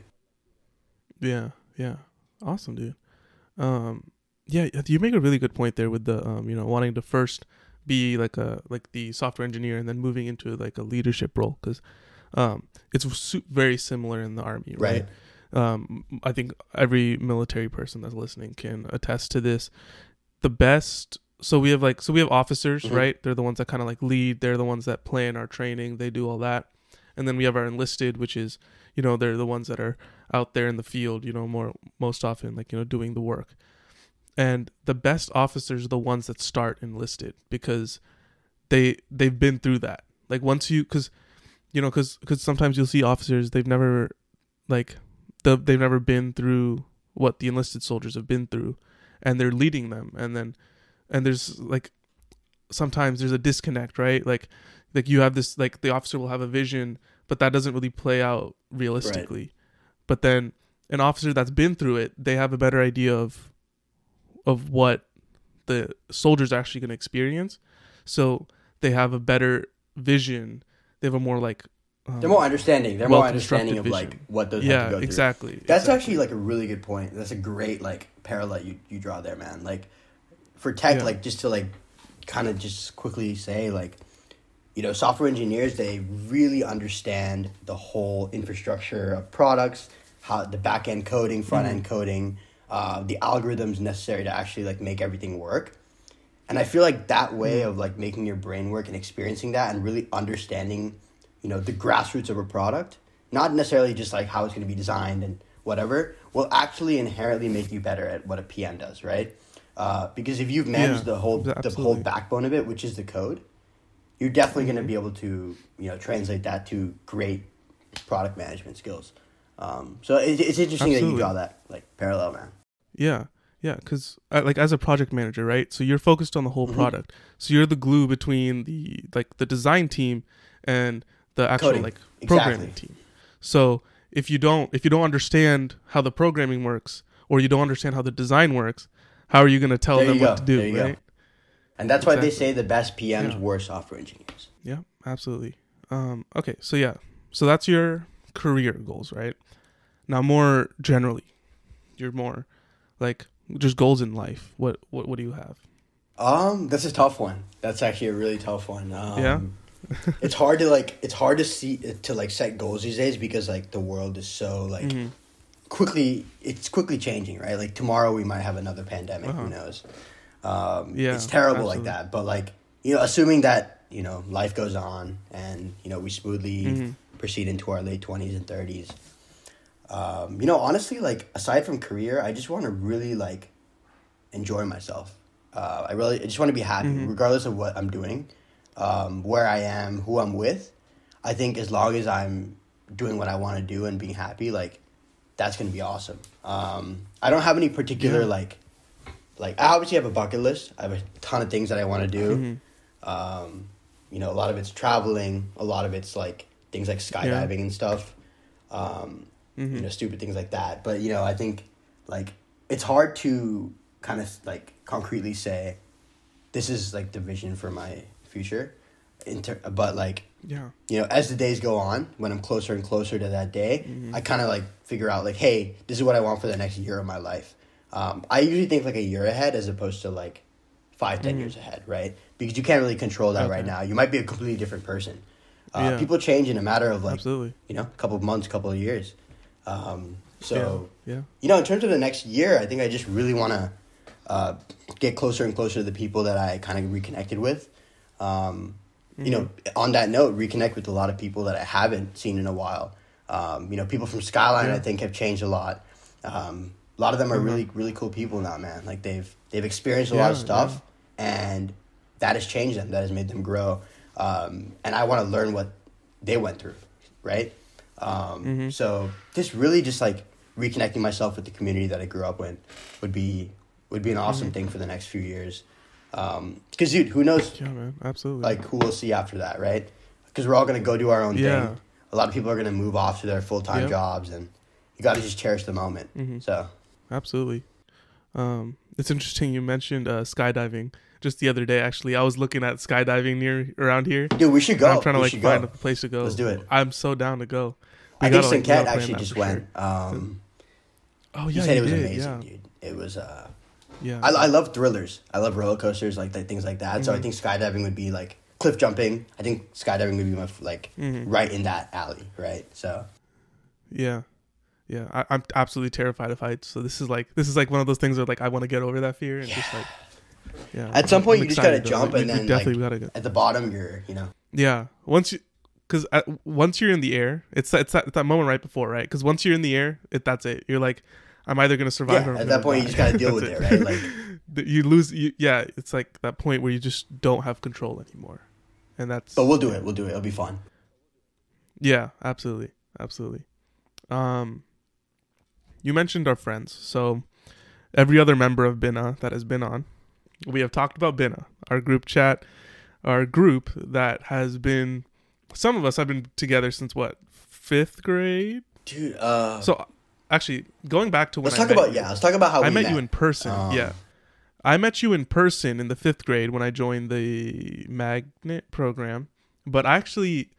Yeah, yeah, awesome, dude. Um, yeah, you make a really good point there with the um, you know, wanting to first be like a like the software engineer and then moving into like a leadership role because um, it's su- very similar in the army, right? right um, I think every military person that's listening can attest to this. The best so we have like so we have officers, mm-hmm. right? They're the ones that kind of like lead. They're the ones that plan our training. They do all that. And then we have our enlisted, which is, you know, they're the ones that are out there in the field, you know, more most often like, you know, doing the work. And the best officers are the ones that start enlisted because they they've been through that. Like once you cuz you know, cuz cuz sometimes you'll see officers they've never like the, they've never been through what the enlisted soldiers have been through and they're leading them and then and there's like sometimes there's a disconnect right like like you have this like the officer will have a vision but that doesn't really play out realistically right. but then an officer that's been through it they have a better idea of of what the soldiers actually going to experience so they have a better vision they have a more like um, they're more understanding. They're more understanding of vision. like what those yeah exactly. That's exactly. actually like a really good point. That's a great like parallel you you draw there, man. Like for tech, yeah. like just to like kind of just quickly say like you know software engineers they really understand the whole infrastructure of products how the back end coding front end mm-hmm. coding uh, the algorithms necessary to actually like make everything work and i feel like that way mm-hmm. of like making your brain work and experiencing that and really understanding you know the grassroots of a product not necessarily just like how it's going to be designed and whatever will actually inherently make you better at what a pm does right uh, because if you've managed yeah, the whole absolutely. the whole backbone of it which is the code you're definitely going to be able to you know translate that to great product management skills um, so it, it's interesting absolutely. that you draw that like parallel man yeah yeah, because uh, like as a project manager, right? So you're focused on the whole mm-hmm. product. So you're the glue between the like the design team and the actual Coding. like programming exactly. team. So if you don't if you don't understand how the programming works or you don't understand how the design works, how are you going to tell there them what to do, right? Go. And that's exactly. why they say the best PMs yeah. were software engineers. Yeah, absolutely. Um, okay, so yeah, so that's your career goals, right? Now, more generally, you're more like just goals in life. What what what do you have? Um, that's a tough one. That's actually a really tough one. Um, yeah. it's hard to like. It's hard to see to like set goals these days because like the world is so like mm-hmm. Quickly. It's quickly changing, right? Like tomorrow we might have another pandemic. Uh-huh. Who knows? Um, yeah, it's terrible absolutely. like that. But like you know, assuming that you know life goes on and you know we smoothly mm-hmm. proceed into our late twenties and thirties. Um, you know, honestly, like aside from career, I just want to really like enjoy myself. Uh, I really I just want to be happy, mm-hmm. regardless of what I'm doing, um, where I am, who I'm with. I think as long as I'm doing what I want to do and being happy, like that's gonna be awesome. Um, I don't have any particular yeah. like, like I obviously have a bucket list. I have a ton of things that I want to do. Mm-hmm. Um, you know, a lot of it's traveling. A lot of it's like things like skydiving yeah. and stuff. Um, mm-hmm. You know, stupid things like that. But you know, I think like it's hard to kind of like concretely say this is like the vision for my future inter- but like yeah you know as the days go on when i'm closer and closer to that day mm-hmm. i kind of like figure out like hey this is what i want for the next year of my life um, i usually think like a year ahead as opposed to like five ten mm-hmm. years ahead right because you can't really control that okay. right now you might be a completely different person uh, yeah. people change in a matter of like Absolutely. you know a couple of months couple of years um, so yeah. yeah. you know in terms of the next year i think i just really want to uh, get closer and closer to the people that I kind of reconnected with. Um, mm-hmm. You know, on that note, reconnect with a lot of people that I haven't seen in a while. Um, you know, people from Skyline yeah. I think have changed a lot. Um, a lot of them are mm-hmm. really really cool people now, man. Like they've they've experienced a yeah, lot of stuff, yeah. and that has changed them. That has made them grow. Um, and I want to learn what they went through, right? Um, mm-hmm. So just really just like reconnecting myself with the community that I grew up in would be would be an awesome mm-hmm. thing for the next few years. Because, um, dude, who knows? Yeah, man, absolutely. Like, who we'll see after that, right? Because we're all gonna go do our own yeah. thing. A lot of people are gonna move off to their full time yep. jobs, and you got to just cherish the moment. Mm-hmm. So, absolutely. Um, it's interesting you mentioned uh, skydiving. Just the other day, actually, I was looking at skydiving near around here. Dude, we should go. I'm trying to we like find go. a place to go. Let's do it. I'm so down to go. We I think St. Like, actually just went. Sure. Um, oh yeah, you said it was did, amazing, yeah. dude. It was. Uh, yeah. I, I love thrillers. I love roller coasters, like, like things like that. Mm-hmm. So I mm-hmm. think skydiving would be like cliff jumping. I think skydiving would be my like mm-hmm. right in that alley, right? So. Yeah, yeah. I, am absolutely terrified of heights. So this is like this is like one of those things where like I want to get over that fear and yeah. just like. Yeah. At some point, I'm you just gotta jump, and then definitely like, gotta go. at the bottom, you're you know. Yeah. Once you, because once you're in the air, it's it's that, it's that moment right before, right? Because once you're in the air, it that's it. You're like, I'm either gonna survive. Yeah, at that point, die. you just gotta deal with it, right? Like you lose. You, yeah, it's like that point where you just don't have control anymore, and that's. But we'll do it. We'll do it. It'll be fun. Yeah, absolutely, absolutely. Um, you mentioned our friends, so every other member of Bina that has been on, we have talked about Bina, our group chat, our group that has been. Some of us have been together since what fifth grade, dude. Uh, so actually going back to when let's I talk about you, yeah let's talk about how I met, met, you in person um, yeah. I met you in person in the fifth grade when I joined the magnet program but actually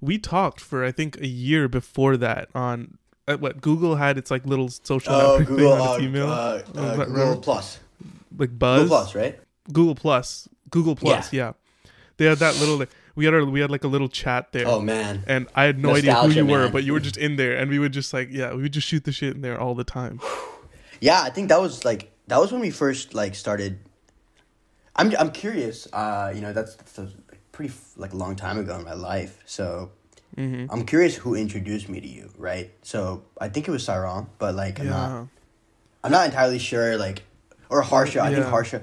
we talked for I think a year before that on uh, what Google had its like little social oh, network Google, thing on its uh, email. uh, uh, Google Plus. Like Buzz? Google Plus right? Google Plus. Google Plus yeah, yeah. they had that little we had our we had like a little chat there. Oh man! And I had no Nostalgia, idea who you man. were, but you were just in there, and we would just like yeah, we would just shoot the shit in there all the time. yeah, I think that was like that was when we first like started. I'm I'm curious. Uh, you know, that's, that's a pretty like a long time ago in my life. So mm-hmm. I'm curious who introduced me to you, right? So I think it was Sairam, but like I'm yeah. not. I'm not entirely sure. Like or Harsha. I yeah. think Harsha.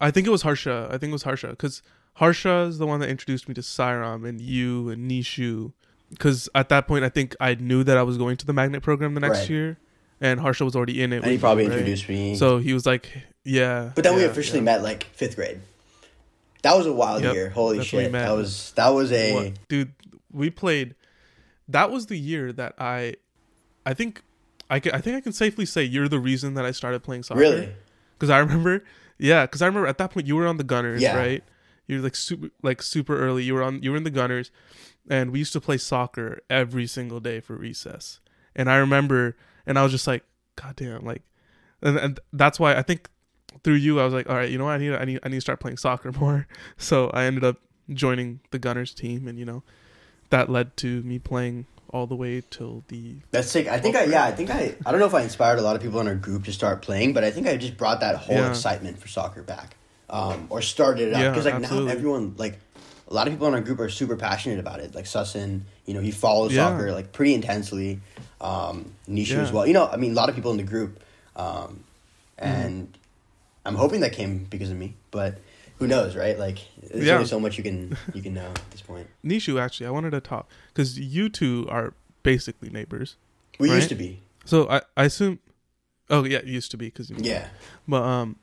I think it was Harsha. I think it was Harsha because Harsha is the one that introduced me to Sairam and you and Nishu. Because at that point, I think I knew that I was going to the magnet program the next right. year, and Harsha was already in it. And he probably me, introduced right? me. So he was like, "Yeah." But then yeah, we officially yeah. met like fifth grade. That was a wild yep, year. Holy shit! That was that was a what? dude. We played. That was the year that I, I think, I can, I think I can safely say you're the reason that I started playing soccer. Really? Because I remember, yeah, because I remember at that point you were on the Gunners, yeah. right? You're like super like super early. You were on you were in the Gunners, and we used to play soccer every single day for recess. And I remember, and I was just like, God damn, like, and, and that's why I think through you, I was like, all right, you know what? I need I need I need to start playing soccer more. So I ended up joining the Gunners team, and you know, that led to me playing all the way till the. That's sick. I think I yeah I think I I don't know if I inspired a lot of people in our group to start playing, but I think I just brought that whole yeah. excitement for soccer back, um, or started it up because like absolutely. now everyone like a lot of people in our group are super passionate about it. Like Sussin, you know, he follows yeah. soccer like pretty intensely. Um, Nishu yeah. as well. You know, I mean, a lot of people in the group, um, and mm. I'm hoping that came because of me. But who knows, right? Like, there's yeah. only so much you can you can know at this point. Nishu, actually, I wanted to talk because you two are basically neighbors. We right? used to be. So I I assume. Oh yeah, used to be because yeah. But um,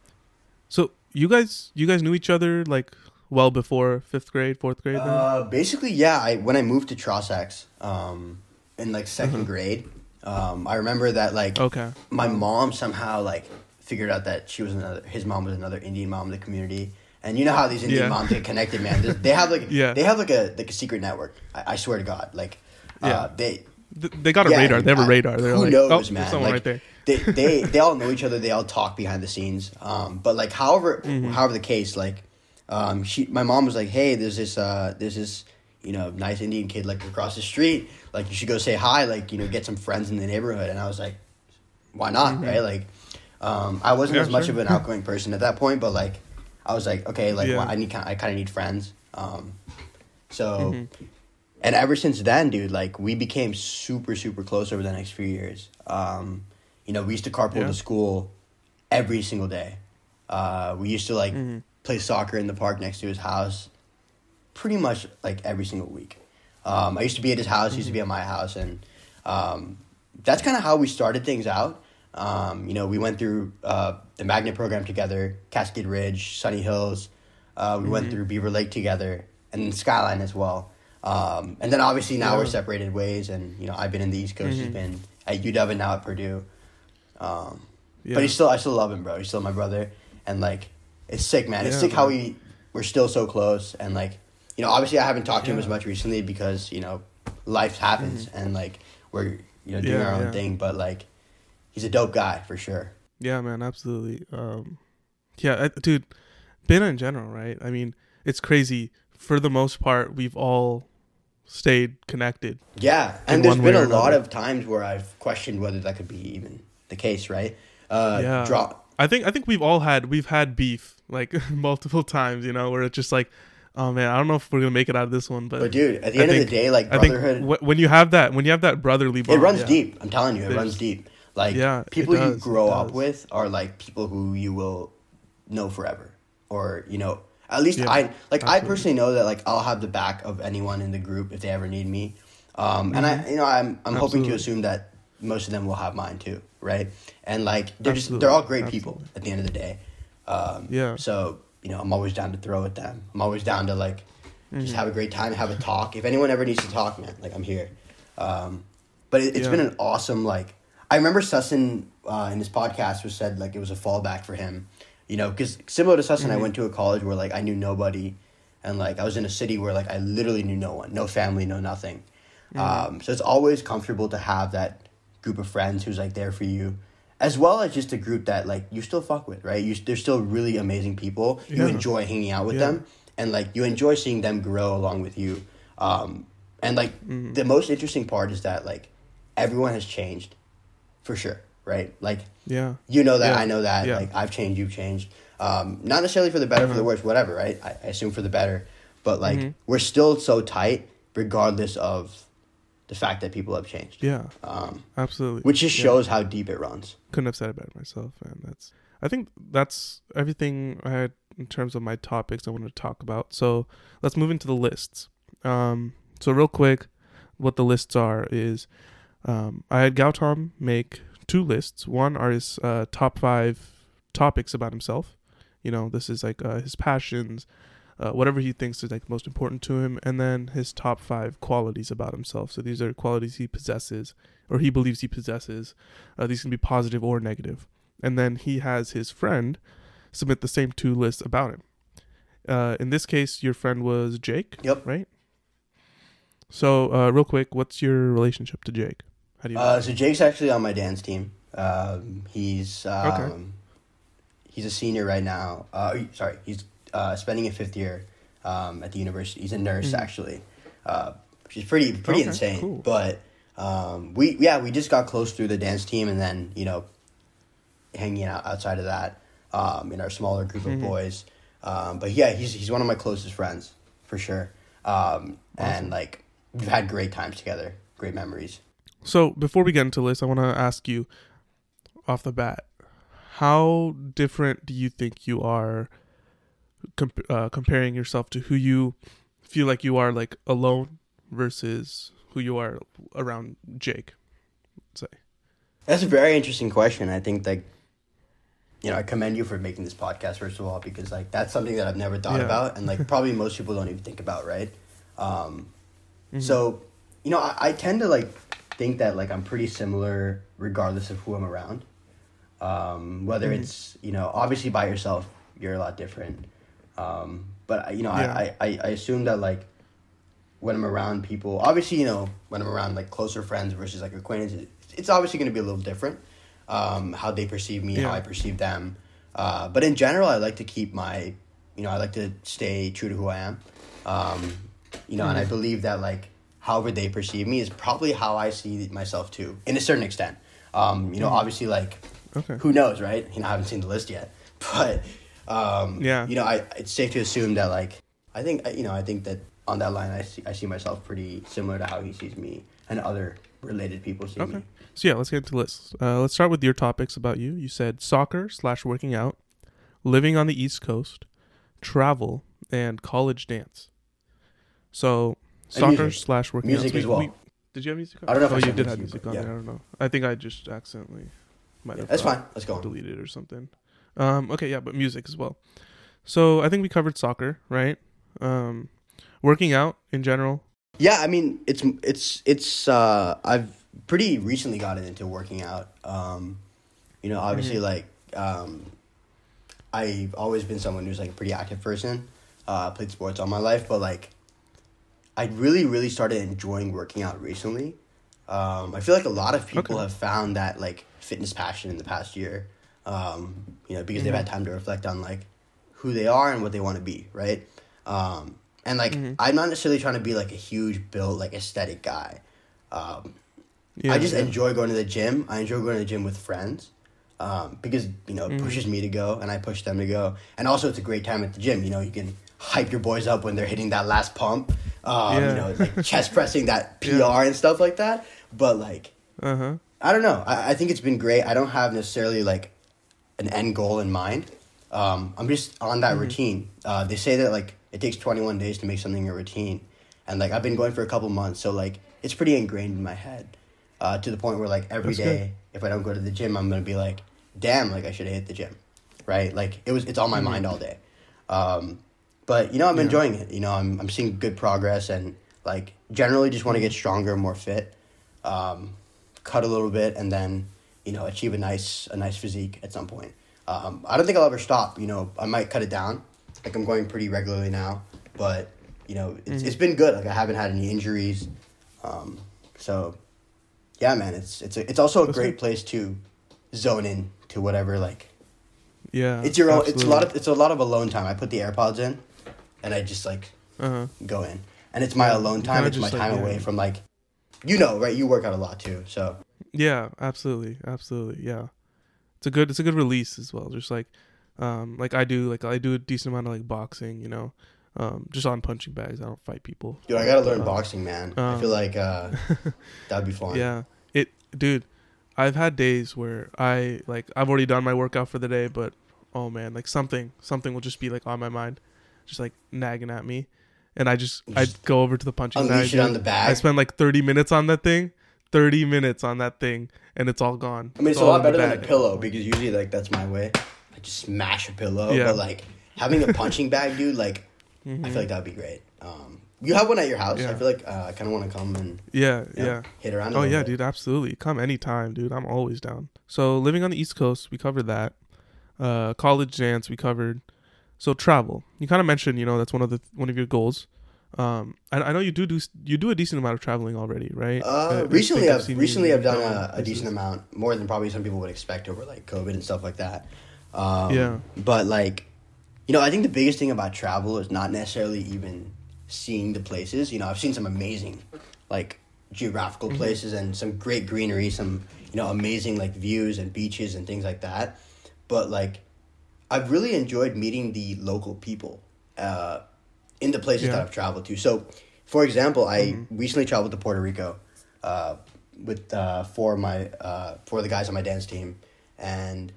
so you guys you guys knew each other like well before fifth grade, fourth grade. Then? Uh, basically, yeah. I when I moved to Trossachs, um, in like 2nd mm-hmm. grade, um, I remember that like okay, my mom somehow like figured out that she was another his mom was another Indian mom in the community. And you know how these Indian yeah. moms get connected, man. They have like yeah. they have like a like a secret network. I, I swear to God, like uh, yeah. they they got a yeah, radar. They have a radar. They're who like, knows, oh, man? Someone like, right there. They, they they all know each other. They all talk behind the scenes. Um, but like however mm-hmm. however the case, like um, she my mom was like, hey, there's this uh, there's this you know nice Indian kid like across the street. Like you should go say hi. Like you know get some friends in the neighborhood. And I was like, why not? Mm-hmm. Right? Like um, I wasn't yeah, as much of an outgoing person at that point, but like I was like, okay, like yeah. well, I need I kind of need friends. Um, so. Mm-hmm. And ever since then, dude, like we became super, super close over the next few years. Um, you know, we used to carpool yeah. to school every single day. Uh, we used to like mm-hmm play soccer in the park next to his house pretty much like every single week. Um, I used to be at his house, he used to be at my house, and um, that's kind of how we started things out. Um, you know, we went through uh, the magnet program together, Cascade Ridge, Sunny Hills. Uh, we mm-hmm. went through Beaver Lake together, and Skyline as well. Um, and then obviously now yeah. we're separated ways, and you know I've been in the East Coast, mm-hmm. he's been at UW and now at Purdue. Um, yeah. But he's still, I still love him, bro. He's still my brother, and like it's sick, man. It's sick how we we're still so close, and like you know, obviously I haven't talked to him as much recently because you know life happens, mm-hmm. and like we're you know doing yeah, our own yeah. thing. But like, he's a dope guy for sure. Yeah, man, absolutely. Um, yeah, I, dude, Ben in general, right? I mean, it's crazy. For the most part, we've all stayed connected. Yeah, and there's been a lot of times where I've questioned whether that could be even the case, right? Uh, yeah. Draw. I think I think we've all had we've had beef like multiple times, you know, where it's just like, oh man, I don't know if we're gonna make it out of this one, but but dude, at the I end think, of the day, like brotherhood. I think when you have that, when you have that brotherly bond, it runs yeah. deep. I'm telling you, it There's, runs deep. Like yeah, people does, you grow up with are like people who you will know forever, or you know, at least yeah, I like. Absolutely. I personally know that like I'll have the back of anyone in the group if they ever need me. Um, mm-hmm. and I, mm-hmm. you know, I'm I'm hoping to assume that most of them will have mine too, right? And like they're Absolutely. just they're all great Absolutely. people at the end of the day. Um, yeah. So you know, I'm always down to throw at them. I'm always down to like mm-hmm. just have a great time, have a talk. If anyone ever needs to talk, man, like I'm here. Um, but it, has yeah. been an awesome like. I remember Sussin uh, in his podcast was said like it was a fallback for him, you know, because similar to Sussin, mm-hmm. I went to a college where like I knew nobody, and like I was in a city where like I literally knew no one, no family, no nothing. Mm-hmm. Um, so it's always comfortable to have that group of friends who's like there for you as well as just a group that like you still fuck with, right? You they're still really amazing people. Yeah. You enjoy hanging out with yeah. them, and like you enjoy seeing them grow along with you. Um, and like mm-hmm. the most interesting part is that like everyone has changed, for sure, right? Like yeah, you know that yeah. I know that. Like I've changed, you've changed. Um, not necessarily for the better, for the mm-hmm. worse, whatever, right? I, I, assume for the better, but like mm-hmm. we're still so tight, regardless of the fact that people have changed. Yeah, um, absolutely. Which just shows how deep it runs. Couldn't have said it better myself, and that's. I think that's everything I had in terms of my topics I wanted to talk about. So let's move into the lists. Um, so real quick, what the lists are is, um, I had Gautam make two lists. One are his uh, top five topics about himself. You know, this is like uh, his passions, uh, whatever he thinks is like most important to him, and then his top five qualities about himself. So these are qualities he possesses or he believes he possesses. Uh, these can be positive or negative. And then he has his friend submit the same two lists about him. Uh, in this case, your friend was Jake. Yep. Right. So, uh, real quick, what's your relationship to Jake? How do you? Uh, so Jake's actually on my dance team. Um, he's um, okay he's a senior right now. Uh, sorry, he's uh, spending a fifth year um, at the university. He's a nurse mm-hmm. actually, uh, which is pretty pretty okay, insane. Cool. But um, we yeah we just got close through the dance team, and then you know hanging out outside of that um, in our smaller group mm-hmm. of boys. Um, but yeah, he's he's one of my closest friends for sure. Um, awesome. And like we've had great times together, great memories. So before we get into this, I want to ask you off the bat, how different do you think you are comp- uh, comparing yourself to who you feel like you are like alone versus who you are around Jake? Say. That's a very interesting question. I think like you know, I commend you for making this podcast first of all because like that's something that I've never thought yeah. about and like probably most people don't even think about, right? Um, mm-hmm. So, you know, I, I, tend to like think that like I'm pretty similar regardless of who I'm around. Um, whether mm-hmm. it's you know obviously by yourself you're a lot different, um, but you know yeah. I, I I assume that like when I'm around people, obviously you know when I'm around like closer friends versus like acquaintances, it's obviously going to be a little different um, how they perceive me, yeah. how I perceive them. Uh, but in general, I like to keep my, you know, I like to stay true to who I am. Um, you know, mm-hmm. and I mm-hmm. believe that like however they perceive me is probably how I see myself too, in a certain extent. Um, you know, mm-hmm. obviously, like, okay. who knows, right? You know, I haven't seen the list yet, but um, yeah, you know, I it's safe to assume that like I think you know I think that on that line I see I see myself pretty similar to how he sees me and other related people see okay. me. So yeah, let's get into lists. Uh, let's start with your topics about you. You said soccer slash working out, living on the East Coast, travel, and college dance. So soccer slash working music out. Music as well. We, did you have music? On? I don't know if oh, you did have music on yeah. there. I don't know. I think I just accidentally might have. That's fine. Let's go. Deleted or something. Um, okay, yeah, but music as well. So I think we covered soccer, right? Um, working out in general. Yeah, I mean it's it's it's. Uh, I've pretty recently gotten into working out. Um, you know, obviously, mm-hmm. like um, I've always been someone who's like a pretty active person. Uh, played sports all my life, but like I really, really started enjoying working out recently. Um, I feel like a lot of people okay. have found that like fitness passion in the past year. Um, you know, because mm-hmm. they've had time to reflect on like who they are and what they want to be, right? Um, and like mm-hmm. I'm not necessarily trying to be like a huge built like aesthetic guy. Um, yeah, I just yeah. enjoy going to the gym. I enjoy going to the gym with friends um, because you know it mm. pushes me to go and I push them to go. And also, it's a great time at the gym. You know, you can hype your boys up when they're hitting that last pump. Um, yeah. You know, like chest pressing that PR yeah. and stuff like that. But like, uh-huh. I don't know. I, I think it's been great. I don't have necessarily like an end goal in mind. Um, I'm just on that mm-hmm. routine. Uh, they say that like it takes 21 days to make something a routine, and like I've been going for a couple months, so like it's pretty ingrained in my head uh, to the point where like every That's day, good. if I don't go to the gym, I'm gonna be like, damn, like I should have hit the gym, right? Like it was, it's on my mm-hmm. mind all day. Um, but you know, I'm yeah. enjoying it. You know, I'm I'm seeing good progress and like generally just want to get stronger, more fit, um, cut a little bit, and then you know achieve a nice a nice physique at some point. Um, I don't think I'll ever stop. You know, I might cut it down. Like I'm going pretty regularly now, but you know, it's, mm-hmm. it's been good. Like I haven't had any injuries. Um, so yeah, man, it's it's a, it's also a great place to zone in to whatever like. Yeah, it's your own. It's a lot of it's a lot of alone time. I put the AirPods in, and I just like uh-huh. go in, and it's my alone time. It's my time like, away from like, you know, right? You work out a lot too, so. Yeah, absolutely, absolutely, yeah. It's a good it's a good release as well. Just like, um, like I do like I do a decent amount of like boxing, you know, um, just on punching bags. I don't fight people. Dude, I gotta learn um, boxing, man. Um, I feel like uh, that'd be fun. Yeah, it, dude. I've had days where I like I've already done my workout for the day, but oh man, like something something will just be like on my mind, just like nagging at me, and I just I go over to the punching Unleash it on the bag. I spend like thirty minutes on that thing. 30 minutes on that thing and it's all gone. I mean, it's, it's a lot better than a pillow because usually, like, that's my way. I just smash a pillow. Yeah. But, like, having a punching bag, dude, like, Mm-hmm. I feel like that would be great. Um, you have one at your house. Yeah. I feel like uh, I kind of want to come and yeah, you know, yeah, hit around. oh yeah, bit. dude, absolutely. Come anytime, dude. I'm always down. So living on the East Coast, we covered that. Uh, college dance, we covered. So travel, you kind of mentioned, you know, that's one of the one of your goals. Um, I, I know you do do you do a decent amount of traveling already, right? Uh, recently, I've, I've recently I've done a, a decent amount, more than probably some people would expect over like COVID and stuff like that. Um, Yeah. But like, you know, I think the biggest thing about travel is not necessarily even seeing the places. You know, I've seen some amazing, like geographical Mm-hmm. places and some great greenery, some you know amazing like views and beaches and things like that. But like, I've really enjoyed meeting the local people uh, in the places Yeah. that I've traveled to. So, for example, I recently traveled to Puerto Rico uh, with uh, four of my uh, four of the guys on my dance team, and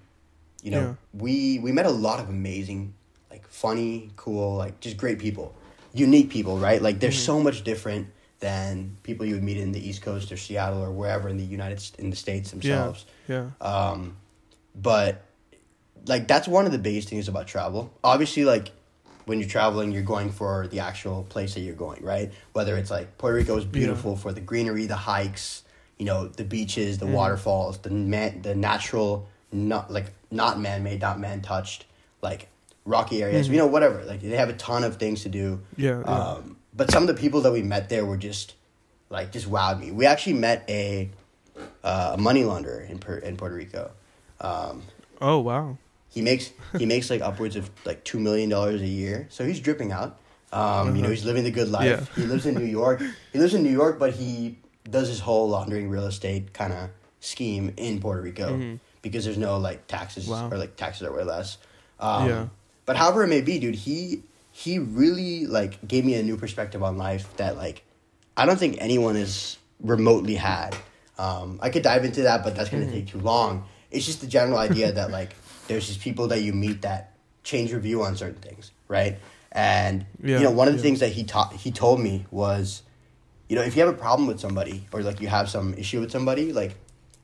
you know Yeah. we we met a lot of amazing, like funny, cool, like just great people, unique people, right? Like they're so much different than people you would meet in the East Coast or Seattle or wherever in the United St- in the states themselves. Yeah. Um, but like that's one of the biggest things about travel. Obviously, like when you're traveling, you're going for the actual place that you're going, right? Whether it's like Puerto Rico is beautiful for the greenery, the hikes, you know, the beaches, the waterfalls, the man, the natural, not like not man made, not man touched, like rocky areas, you know, whatever. Like they have a ton of things to do. Yeah, yeah. Um, but some of the people that we met there were just like just wowed me. We actually met a uh, a money launderer in per- in Puerto Rico. Um, Oh wow. He makes he makes like upwards of like two million dollars a year, so he's dripping out. Um, You know, he's living the good life. Yeah. He lives in New York. He lives in New York, but he does his whole laundering real estate kind of scheme in Puerto Rico because there's no like taxes Mm-hmm. Wow. or like taxes are way less. Um, Yeah. But however it may be, dude, he he really like gave me a new perspective on life that like I don't think anyone has remotely had. Um, I could dive into that, but that's gonna Mm-hmm. take too long. It's just the general idea that like there's just people that you meet that change your view on certain things, right? And Yeah, you know, one of the yeah. things that he taught he told me was, you know, if you have a problem with somebody or like you have some issue with somebody, like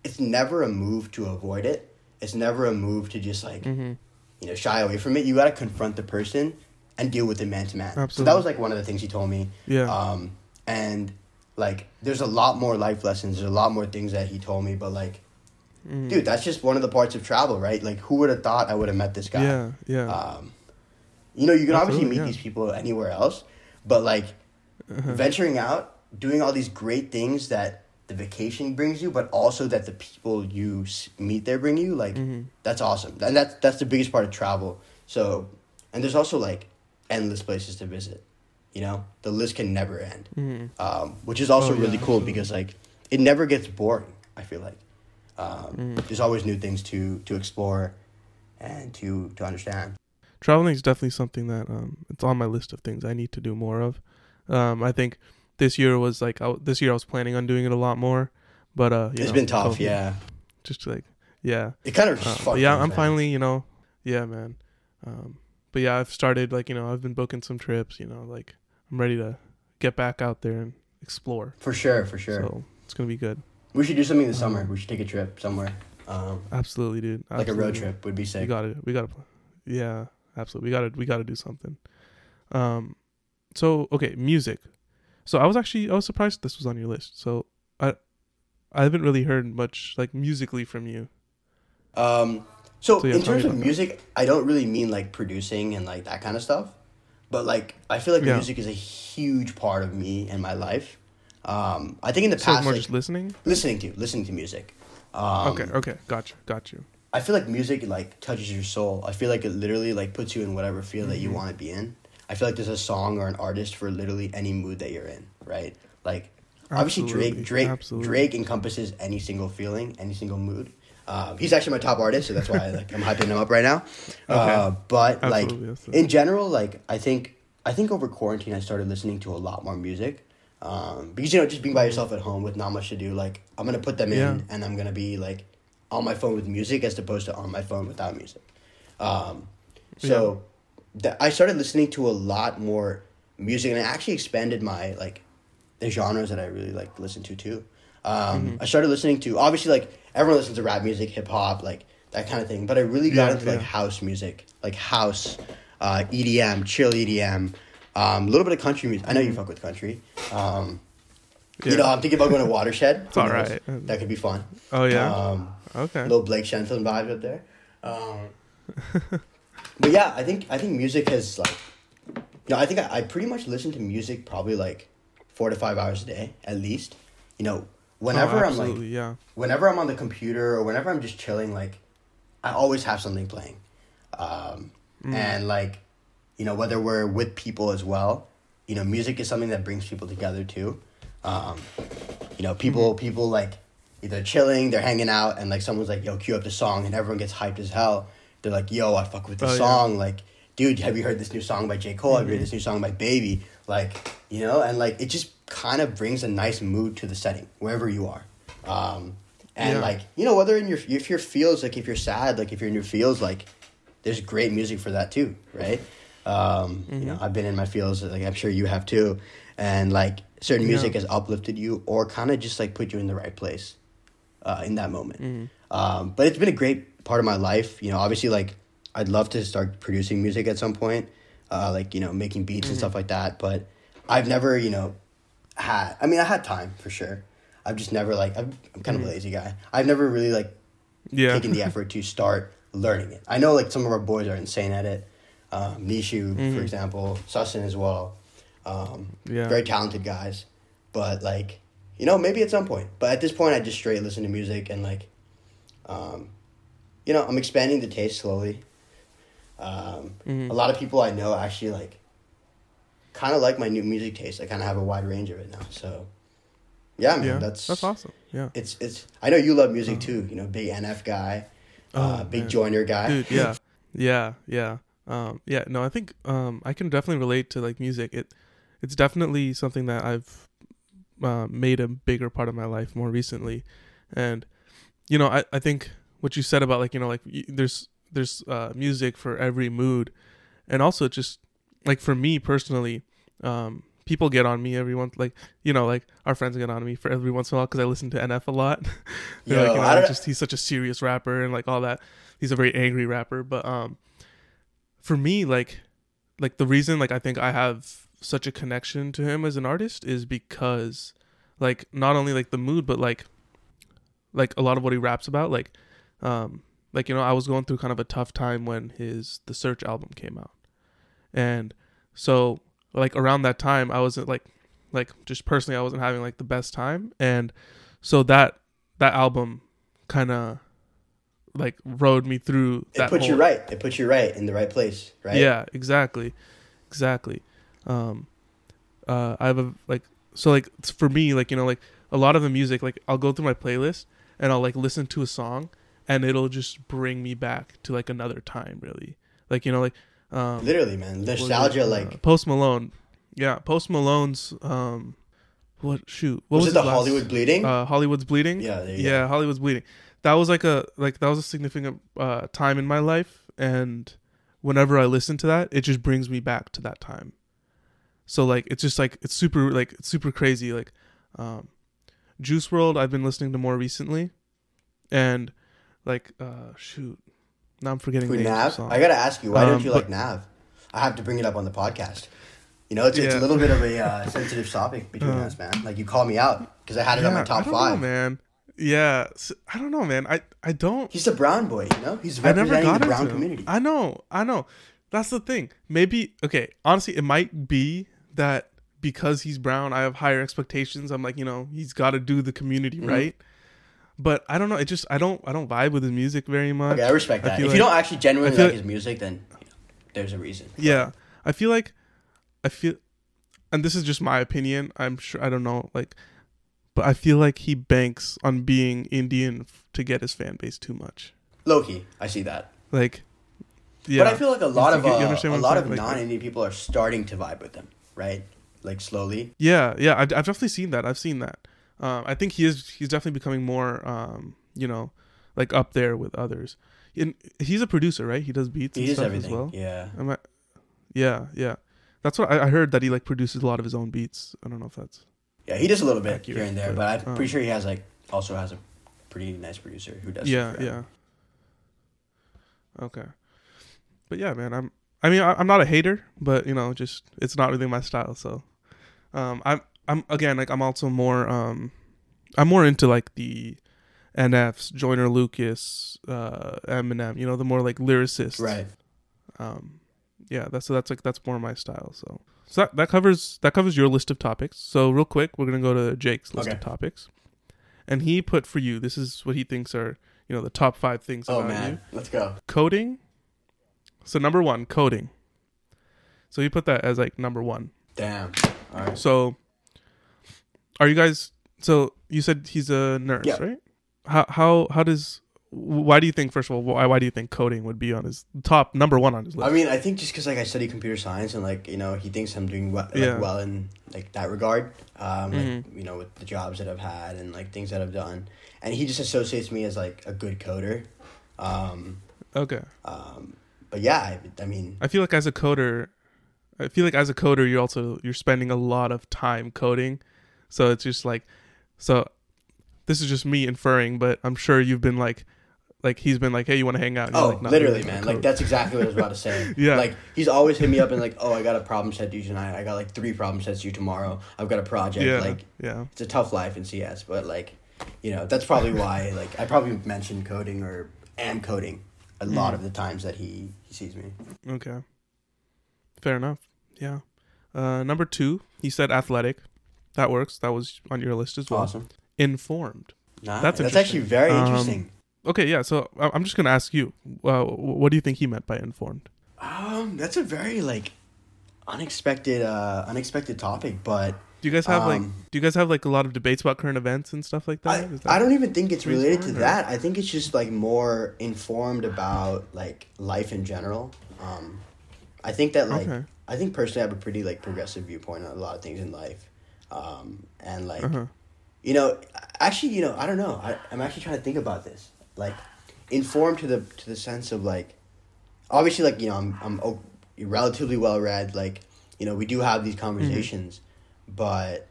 it's never a move to avoid it. It's never a move to just like Mm-hmm. you know shy away from it. You got to confront the person and deal with it man to man. So that was like one of the things he told me. Yeah. Um, and like, there's a lot more life lessons. There's a lot more things that he told me, but like, Mm. dude, that's just one of the parts of travel, right? Like, who would have thought I would have met this guy? Yeah. Yeah. Um, you know, you can obviously meet yeah. these people anywhere else, but like Uh-huh. venturing out, doing all these great things that the vacation brings you, but also that the people you meet there bring you, like Mhm. that's awesome. And that's that's the biggest part of travel. So, and there's also like endless places to visit. You know, the list can never end, Mhm. um, which is also Oh, yeah, really cool absolutely. because like it never gets boring. I feel like um, Mm-hmm. there's always new things to to explore and to to understand. traveling is definitely something that um it's on my list of things I need to do more of. Um, I think this year was like I, this year I was planning on doing it a lot more, but uh, you It's know, been tough, yeah. Just like yeah, It kind of Uh, yeah, I'm man. finally you know yeah man, um, but yeah I've started like you know I've been booking some trips you know like I'm ready to get back out there and explore. for sure, for sure. So it's gonna be good. We should do something this Um, summer. We should take a trip somewhere, um, Absolutely, dude. like a road trip would be We got to We got to. Yeah, absolutely. We got to. We got to do something. Um, so okay, music. So I was actually I was surprised this was on your list. So I I haven't really heard much like musically from you. Um, so, So, yeah, in terms of about that. music, I don't really mean like producing and like that kind of stuff, but like I feel like Yeah. music is a huge part of me and my life. Um, I think in the So past, more like, just listening. listening to listening to music. Um, okay. Okay. Got you. Got you. I feel like music like touches your soul. I feel like it literally like puts you in whatever feel that you Mm-hmm. want to be in. I feel like there's a song or an artist for literally any mood that you're in, right? Like obviously Drake Drake absolutely. Drake encompasses any single feeling, any single mood. Um, he's actually my top artist, so that's why like I'm hyping him up right now. Uh, but like Absolutely, absolutely. in general, like I think I think over quarantine I started listening to a lot more music. Um, because you know, just being by yourself at home with not much to do, like I'm gonna put them in and I'm gonna be like on my phone with music as opposed to on my phone without music. Um, so th- I started listening to a lot more music, and I actually expanded my like the genres that I really like to listen to too. Um, Mm-hmm. I started listening to obviously like everyone listens to rap music, hip hop, like that kind of thing. But I really got Yeah, into like house music, like house, uh, EDM, chill EDM, um, a little bit of country music. I know you fuck with country. Um, You know, I'm thinking about going to Watershed. It's all right. That could be fun. Oh yeah. Um, okay. little Blake Shelton vibes up there. Um, but yeah, I think I think music has like, you know, I think I, I pretty much listen to music probably like four to five hours a day at least. You know, whenever oh, I'm like, yeah. whenever I'm on the computer or whenever I'm just chilling, like, I always have something playing. Um, mm. And like, you know, whether we're with people as well, you know, music is something that brings people together too. Um, you know, people mm-hmm. people like either chilling, they're hanging out, and like someone's like, "Yo, cue up the song," and everyone gets hyped as hell. They're like, "Yo, I fuck with the oh, song." Yeah. Like, dude, have you heard this new song by J Cole? Mm-hmm. Have you heard mm-hmm. this new song by Baby? Like, you know, and like it just kind of brings a nice mood to the setting wherever you are. Um, and yeah. like you know, whether in your if your feels like if you're sad, like if you're in your feels, like there's great music for that too, right? Um, mm-hmm. You know, I've been in my feels, like I'm sure you have too, and like certain music yeah. has uplifted you or kind of just like put you in the right place uh, in that moment. Mm-hmm. Um, but it's been a great part of my life. You know, obviously, like I'd love to start producing music at some point, uh, like you know, making beats mm-hmm. and stuff like that. But I've never, you know, had. I mean, I had time for sure. I've just never like I'm, I'm kind of a mm-hmm. lazy guy. I've never really like yeah. taken the effort to start learning it. I know like some of our boys are insane at it. Um, Nishu, mm-hmm. for example, Sussin as well. Um, yeah. Very talented guys. But, like, you know, maybe at some point. But at this point, I just straight listen to music and, like, um, you know, I'm expanding the taste slowly. Um, mm-hmm. A lot of people I know actually, like, kind of like my new music taste. I kind of have a wide range of it now. So, yeah, man, yeah, that's that's awesome. Yeah, it's it's. I know you love music uh-huh. too. You know, big NF guy, oh, uh, big man. Joyner guy. Dude, yeah, yeah, yeah, um, yeah. No, I think um, I can definitely relate to like music. It it's definitely something that I've uh, made a bigger part of my life more recently, and you know, I, I think what you said about like you know like there's there's uh, music for every mood, and also just like for me personally, um, people get on me every once like you know like our friends get on me for every once in a while because I listen to NF a lot. They're Yo, like, you know, just he's such a serious rapper and like all that. He's a very angry rapper, but um, for me like like the reason like I think I have such a connection to him as an artist is because like not only like the mood but like like a lot of what he raps about like um like you know I was going through kind of a tough time when his the search album came out. And so like around that time I wasn't like like just personally I wasn't having like the best time. And so that that album kind of like rode me through it puts whole... you right. It puts you right in the right place right? Yeah exactly. Exactly. Um uh i have a like so like for me like you know like a lot of the music like i'll go through my playlist and i'll like listen to a song and it'll just bring me back to like another time really. Like you know like um literally man. nostalgia like uh, post malone. Yeah post malone's um what shoot what was, was it the last, hollywood bleeding? Uh hollywood's bleeding? Yeah yeah go. hollywood's bleeding that was like a like that was a significant uh time in my life and whenever i listen to that it just brings me back to that time so like it's just like it's super like it's super crazy. Like um, Juice WRLD I've been listening to more recently, and like uh, shoot, now I'm forgetting Nav. I gotta ask you, why um, don't you but, like Nav? I have to bring it up on the podcast. You know, it's, yeah. it's a little bit of a uh, sensitive topic between uh, us, man. Like you call me out because I had it yeah, on my top five, know, man. Yeah, so, I don't know, man. I I don't. He's a brown boy, you know. He's representing the brown community. I know, I know. That's the thing. Maybe okay. Honestly, it might be that because he's brown, I have higher expectations. I'm like, you know, he's got to do the community mm-hmm. right. But I don't know. It just I don't I don't vibe with his music very much. Okay, I respect that. if like, you don't actually genuinely like, like his music, then you know, there's a reason. Yeah, I feel like I feel, and this is just my opinion. I'm sure I don't know like, but I feel like he banks on being Indian to get his fan base too much. Loki, I see that. Like, yeah. But I feel like a lot of uh, a lot of non-Indian people are starting to vibe with them right? Like slowly. Yeah, yeah, I, have definitely seen that. I've seen that. Um, I think he is. He's definitely becoming more, um, you know, like up there with others. And he's a producer, right? He does beats. He and stuff everything. As well. Yeah. I, yeah, yeah. That's what I, I, heard that he like produces a lot of his own beats. I don't know if that's. Yeah, he does a little bit accurate, here and there, but, but I'm um, pretty sure he has like also has a pretty nice producer who does. Yeah, yeah. Okay, but yeah, man, I'm I mean, I, am not a hater, but you know, just it's not really my style. So, um, I'm I'm again like I'm also more um, I'm more into like the NFs, Joyner Lucas, uh, Eminem. You know, the more like lyricists. Right. Um, yeah, that's so that's like that's more my style. So, so that that covers that covers your list of topics. So real quick, we're gonna go to Jake's list okay. of topics, and he put for you. This is what he thinks are you know the top five things. Oh man, you. let's go. Coding, So number one, coding. So you put that as like number one. Damn. All right. So, are you guys? So you said he's a nurse, Yeah. right? How how how does? Why do you think? First of all, why why do you think coding would be on his top number one on his list? I mean, I think just because like I study computer science and like you know he thinks I'm doing well, like, Yeah. well in like that regard. Um, Mhm. like you know with the jobs that I've had and like things that I've done, and he just associates me as like a good coder. Um, okay. um, but yeah, I, I mean, I feel like as a coder, I feel like as a coder, you're also you're spending a lot of time coding, so it's just like, so this is just me inferring, but I'm sure you've been like, like he's been like, hey, you want to hang out? And oh, like, "Not literally, man, like that's exactly what I was about to say. Yeah. like he's always hit me up and like, oh, I got a problem set due tonight. I got like three problem sets due tomorrow. I've got a project. yeah, Like yeah, it's a tough life in CS, but like, you know, that's probably why like I probably mentioned coding or am coding a lot Mm. of the times that he, he sees me. okay, fair enough. Yeah, uh, number two, he said athletic. That works. That was on your list as well. Awesome. Informed. Nah, That's that's, actually very Um, interesting. Okay, yeah. So I'm just gonna ask you, uh, what do you think he meant by informed? Um, that's a very like unexpected uh unexpected topic, but Do you guys have like Um, do you guys have like a lot of debates about current events and stuff like I, that- I don't even think it's related to or- that. I think it's just like more informed about like life in general. Um, I think that like Okay. I think personally I have a pretty like progressive viewpoint on a lot of things in life, um, and like Uh-huh. you know actually you know I don't know I I'm actually trying to think about this like informed to the to the sense of like obviously like you know I'm I'm o- relatively well read like you know we do have these conversations, but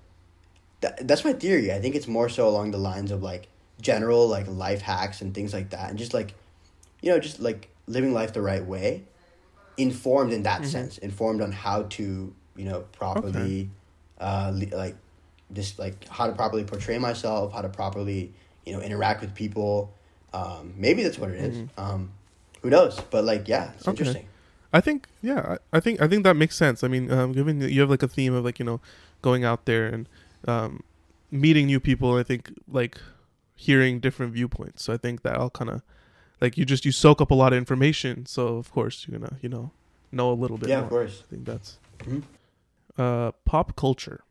that, that's my theory. I think it's more so along the lines of like general like life hacks and things like that, and just like, you know, just like living life the right way, informed in that Mhm. sense, informed on how to you know properly, uh, li- like, just like how to properly portray myself, how to properly you know interact with people. Um, maybe that's what it is. Mhm. Um, who knows? But like, yeah, it's Okay. interesting. I think yeah, I I think I think that makes sense. I mean, um, given that you have like a theme of like you know going out there and um, meeting new people, I think like hearing different viewpoints. So I think that all kind of like you just you soak up a lot of information. So of course you're gonna you know know a little bit. Yeah, more. of course. I think that's Mhm. uh pop culture.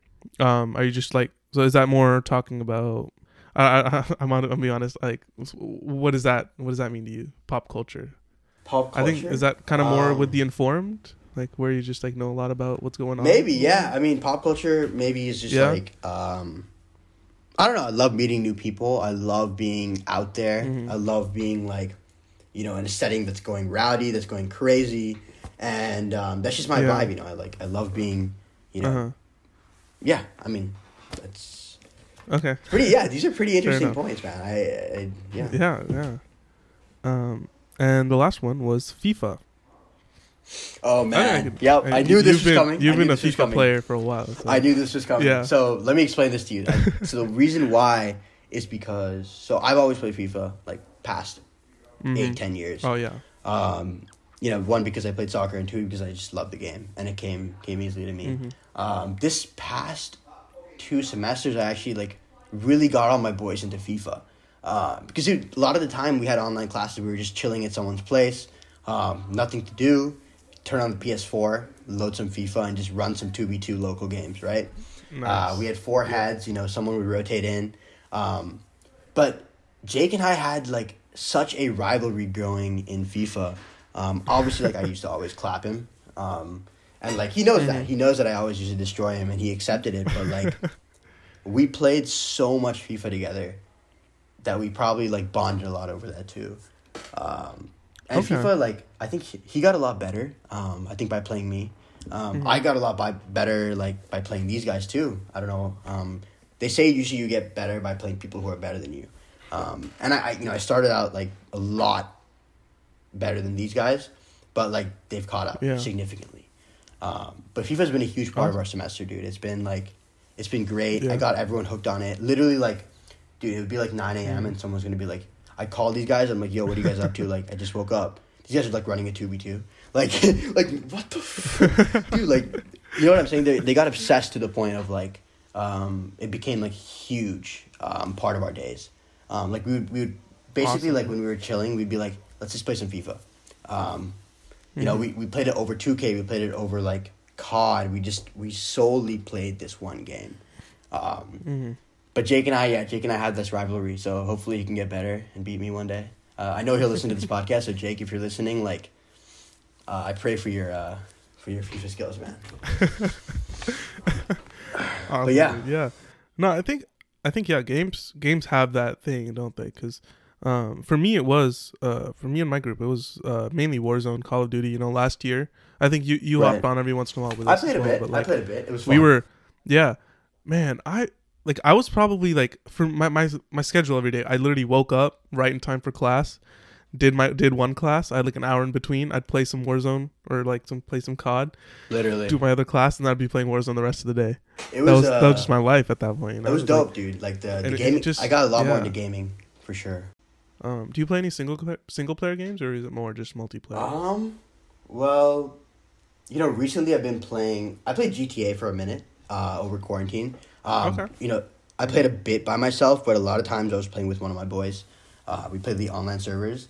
Um, are you just like so? Is that more talking about? I, I I'm on. I'll be honest. Like, what is that? What does that mean to you? Pop culture. Pop culture. I think is that kind of more Um, with the informed, like where you just like know a lot about what's going on. Maybe, yeah. I mean, pop culture maybe is just Yeah. like um, I don't know. I love meeting new people. I love being out there. Mhm. I love being like, you know, in a setting that's going rowdy, that's going crazy, and um, that's just my Yeah. vibe. You know, I like I love being, you know, Uh-huh. yeah. I mean, that's Okay. pretty. Yeah, these are pretty interesting points, man. I, I yeah. Yeah, yeah. Um, and the last one was FIFA. Oh I man, yep. and I knew this was been, coming. You've been a FIFA player for a while. so- I knew this was coming. Yeah. So let me explain this to you. So the reason why is because so I've always played FIFA like past Mhm. eight ten years. Oh yeah. Um, you know, one because I played soccer, and two because I just love the game, and it came came easily to me. Mhm. Um, this past two semesters, I actually like really got all my boys into FIFA. Uh, because dude, a lot of the time we had online classes, we were just chilling at someone's place, um, nothing to do. Turn on the PS4, load some FIFA, and just run some two v two local games. Right? Uh, we had four heads. You know, someone would rotate in. Um, but Jake and I had like such a rivalry growing in FIFA. Um, obviously, like I used to always clap him, um, and like he knows that. Mhm. He knows that I always used to destroy him, and he accepted it. But like, we played so much FIFA together that we probably like bonded a lot over that too. Um, and Okay. FIFA, like I think he, he got a lot better. Um, I think by playing me, um, Mhm. I got a lot by better like by playing these guys too. I don't know. Um, they say usually you get better by playing people who are better than you. Um, and I, I, you know, I started out like a lot better than these guys, but like they've caught up Yeah. significantly. Um, but FIFA's been a huge part of our semester, dude. It's been like, it's been great. Yeah. I got everyone hooked on it. Literally, like, dude, it would be like nine a.m. And someone's gonna be like, I called these guys. I'm like, yo, what are you guys up to? Like, I just woke up. These guys are like running a two v two. Like, like what the, f-? dude? Like, you know what I'm saying? They they got obsessed to the point of like, um, it became like huge um, part of our days. Um, like we would we would basically Awesome. like when we were chilling, we'd be like, let's just play some FIFA. Um, You know, we, we played it over 2K, we played it over like COD. We just we solely played this one game. Um, Mm-hmm. But Jake and I, yeah, Jake and I have this rivalry, so hopefully he can get better and beat me one day. Uh, I know he'll listen to this podcast, so Jake, if you're listening, like, uh, I pray for your uh, for your future skills, man. Awesome, yeah. yeah. No, I think I think yeah, games games have that thing, don't they? Because um, for me, it was uh, for me and my group, it was uh, mainly Warzone, Call of Duty. You know, last year, I think you you Right. hopped on every once in a while with I played as a bit. but, I played a bit. It was fun. we were, yeah, man. I like I was probably like for my my my schedule every day. I literally woke up right in time for class. Did my did one class. I had like an hour in between. I'd play some Warzone or like some play some COD. literally. Do my other class, and I'd be playing Warzone the rest of the day it that was uh, that was just my life at that point. It I was like, dope, dude. Like the, the it- it gaming. just- I got a lot more into gaming for sure. Um, do you play any single single player games, or is it more just multiplayer? Um, well, you know, recently I've been playing. I played GTA for a minute uh, over quarantine. Um, Okay. You know, I played a bit by myself, but a lot of times I was playing with one of my boys. Uh, we played the online servers.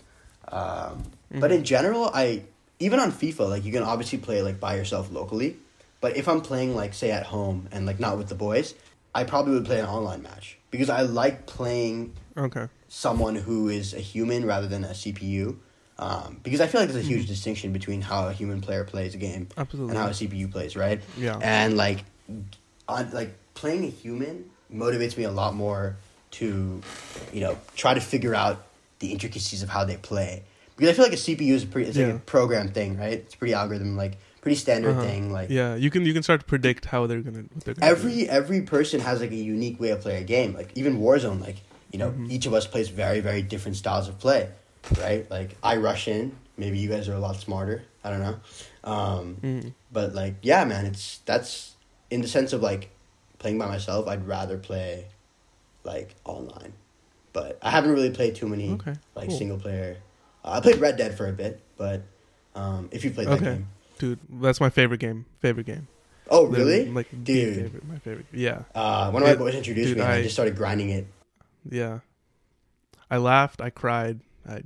Um, But Mhm. in general, I even on FIFA, like you can obviously play like by yourself locally. But if I'm playing like say at home and like not with the boys, I probably would play an online match because I like playing okay. Someone who is a human rather than a CPU. Um, because I feel like there's a Mm-hmm. huge distinction between how a human player plays a game Absolutely. and how a CPU plays, right? yeah. And like, on, like playing a human motivates me a lot more to, you know, try to figure out the intricacies of how they play. Because I feel like a CPU is a pretty, it's like a program thing, right? It's pretty algorithm, like pretty standard Uh-huh. thing. Like yeah, you can you can start to predict how they're gonna. What they're gonna do. every every person has like a unique way of playing a game. Like even Warzone, like you know, Mhm. each of us plays very very different styles of play, right? Like I rush in. Maybe you guys are a lot smarter. I don't know, um, Mhm. but like yeah, man, it's that's in the sense of like playing by myself. I'd rather play like online, but I haven't really played too many Okay. like cool. single player. Uh, I played Red Dead for a bit, but um, if you played that game, Dude, that's my favorite game. Favorite game. oh Literally, really? Like Dude. favorite. My favorite. Yeah. Uh, one of my It- boys introduced dude, me, and I I- just started grinding it. Yeah. I laughed. I cried. I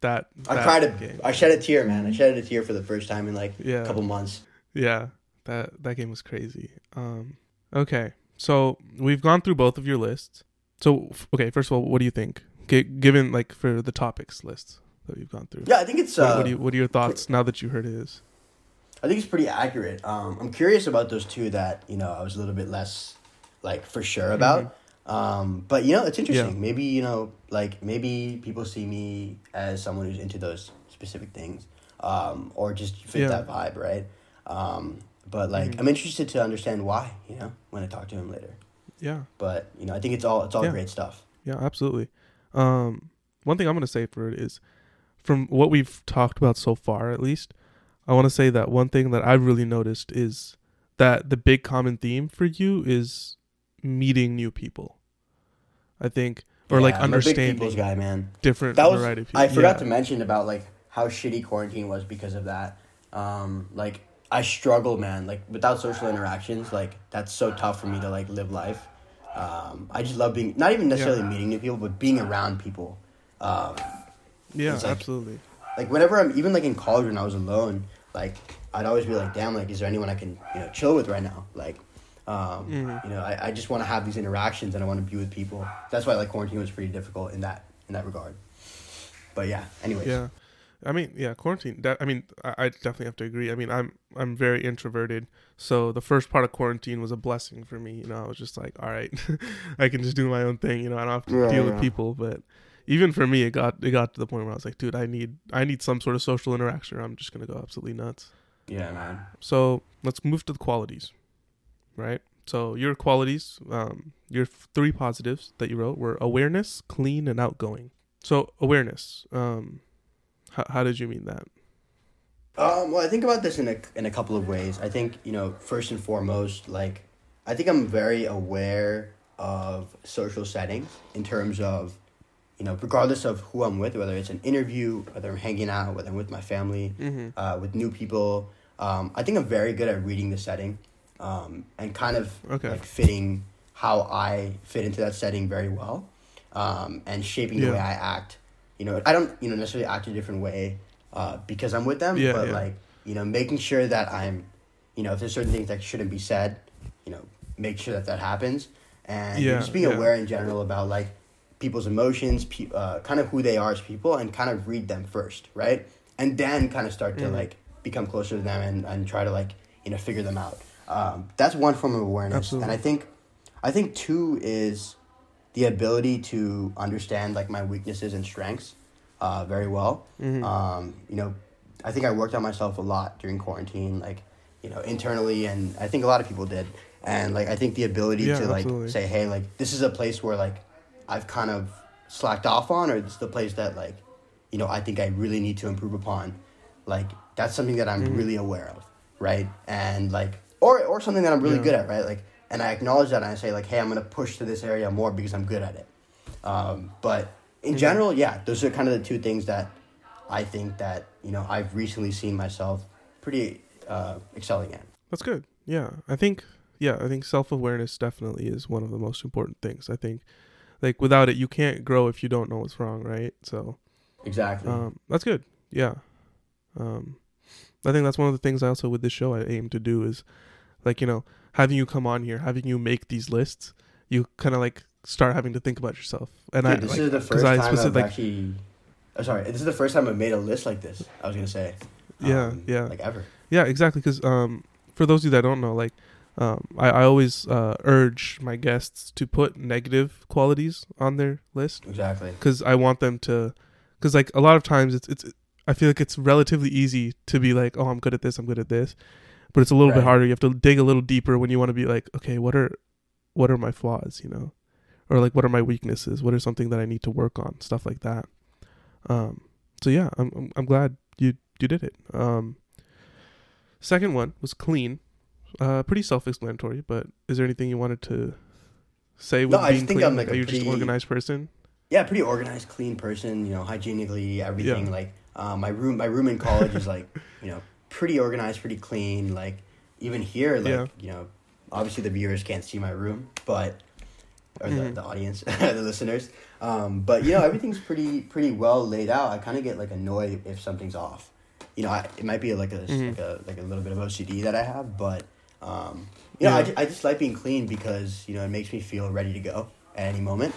that. I cried. A, game. I shed a tear, man. I shed a tear for the first time in like Yeah. a couple months. Yeah, that that game was crazy. Um, okay, so we've gone through both of your lists. So okay, first of all, what do you think? G- given like for the topics list that we've gone through. Yeah, I think it's. What, Uh, what you, what are your thoughts now that you heard his? I think it's pretty accurate. Um, I'm curious about those two that you know I was a little bit less like for sure about. Um, but you know, it's interesting. Yeah. Maybe you know, like maybe people see me as someone who's into those specific things, um, or just fit Yeah. that vibe, right? Um, but like, Mhm. I'm interested to understand why. You know, when I talk to him later. Yeah, But you know, I think it's all it's all Yeah. great stuff. yeah, absolutely. Um, one thing I'm gonna say for it is, from what we've talked about so far, at least, I want to say that one thing that I've really noticed is that the big common theme for you is meeting new people. I think, or like Yeah, I'm a big understanding people's guy, man. different that was variety of people. I forgot Yeah. to mention about like how shitty quarantine was because of that. Um, like I struggle, man. Like without social interactions, like that's so tough for me to like live life. Um, I just love being not even necessarily Yeah. meeting new people, but being around people. Um, Yeah, like- absolutely. like whenever I'm even like in college when I was alone, like I'd always be like, damn, like is there anyone I can you know chill with right now? Like, um, Mhm. you know, I, I just want to have these interactions and I want to be with people. That's why like quarantine was pretty difficult in that in that regard. But yeah, anyways. Yeah, I mean, yeah, quarantine. That I mean, I, I definitely have to agree. I mean, I'm I'm very introverted, so the first part of quarantine was a blessing for me. You know, I was just like, all right, I can just do my own thing. You know, I don't have to Yeah, deal yeah. with people. But even for me, it got it got to the point where I was like, dude, I need I need some sort of social interaction. or I'm just gonna go absolutely nuts. Yeah, man. So let's move to the qualities, right? So your qualities, um, your three positives that you wrote were awareness, clean, and outgoing. So awareness, um, how, how did you mean that? Um, well, I think about this in a in a couple of ways. I think you know, first and foremost, like I think I'm very aware of social settings in terms of, you know, regardless of who I'm with, whether it's an interview, whether I'm hanging out, whether I'm with my family, Mm-hmm. uh, with new people. Um, I think I'm very good at reading the setting, um, and kind of Okay. like fitting how I fit into that setting very well, um, and shaping the way I act. You know, I don't you know necessarily act a different way uh, because I'm with them, Yeah, but yeah. like you know, making sure that I'm, you know, if there's certain things that shouldn't be said, you know, make sure that that happens, and Yeah, just being yeah. aware in general about like people's emotions, pe- uh, kind of who they are as people, and kind of read them first, right, and then kind of start to Mhm. like become closer to them and, and try to like you know figure them out. Um, that's one form of awareness, Absolutely. and I think, I think two is the ability to understand like my weaknesses and strengths uh, very well. Mhm. Um, you know, I think I worked on myself a lot during quarantine, like you know, internally, and I think a lot of people did. And like, I think the ability Yeah, to like absolutely. say, hey, like this is a place where like I've kind of slacked off on, or it's the place that like, you know, I think I really need to improve upon. Like that's something that I'm Mhm. really aware of, right? And like, or or something that I'm really Yeah. good at, right? Like, and I acknowledge that, and I say like, hey, I'm gonna push to this area more because I'm good at it. Um, but in Mhm. general, yeah, those are kind of the two things that I think that you know I've recently seen myself pretty uh, excelling at. That's good. Yeah. I think yeah, I think self-awareness definitely is one of the most important things. I think like without it you can't grow if you don't know what's wrong, right? So, Exactly. um that's good. Yeah. Um I think that's one of the things I also with this show I aim to do is like, you know, having you come on here, having you make these lists, you kind of like start having to think about yourself. And Dude, I this like, is the first time specific- I've actually. Oh, sorry, this is the first time I've made a list like this. I was gonna say. Yeah, Um, yeah. Like ever. Yeah, exactly. Because um, for those of you that don't know, like, um, I, I always uh, urge my guests to put negative qualities on their list Exactly. because I want them to, because like a lot of times it's it's I feel like it's relatively easy to be like, oh, I'm good at this, I'm good at this, but it's a little bit harder. You have to dig a little deeper when you want to be like, okay, what are what are my flaws, you know, or like what are my weaknesses? What are something that I need to work on? Stuff like that. Um, so yeah, I'm I'm, I'm glad you you did it. Um, second one was clean. Uh, pretty self-explanatory, but is there anything you wanted to say with No, I being just think clean? I'm, like, are a you just an pretty- organized person? Yeah, pretty organized, clean person. You know, hygienically, everything. Yeah. Like uh, my room, my room in college is like, you know, pretty organized, pretty clean. Like even here, like Yeah. you know, obviously the viewers can't see my room, but or the, Mhm. the audience, the listeners. Um, but you know, everything's pretty pretty well laid out. I kind of get like annoyed if something's off. You know, I, it might be like a Mhm. like a like a little bit of OCD that I have, but um, you know, I, ju- I just like being clean because you know it makes me feel ready to go at any moment.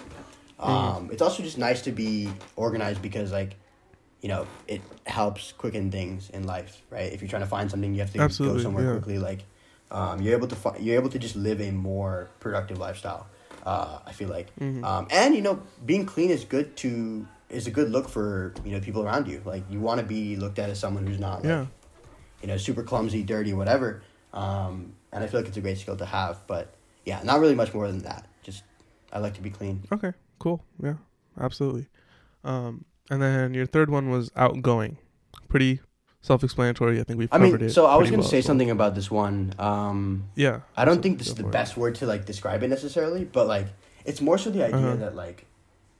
Mm-hmm. Um, it's also just nice to be organized because like you know it helps quicken things in life, right? If you're trying to find something, you have to Absolutely, go somewhere yeah. quickly. Like um, you're able to fi- you're able to just live a more productive lifestyle. Uh, I feel like, Mhm. um, and you know, being clean is good to is a good look for you know people around you. Like you want to be looked at as someone who's not like, Yeah. you know super clumsy, dirty, whatever. Um, and I feel like it's a great skill to have. But yeah, not really much more than that. Just I like to be clean. Okay, cool. Yeah, absolutely. Um, and then your third one was outgoing. Pretty self-explanatory. I think we've I mean, it. so I was gonna well say something about this one. Um, Yeah. I don't so think this is the best word to like describe it necessarily, but like it's more so the idea Uh-huh. that like,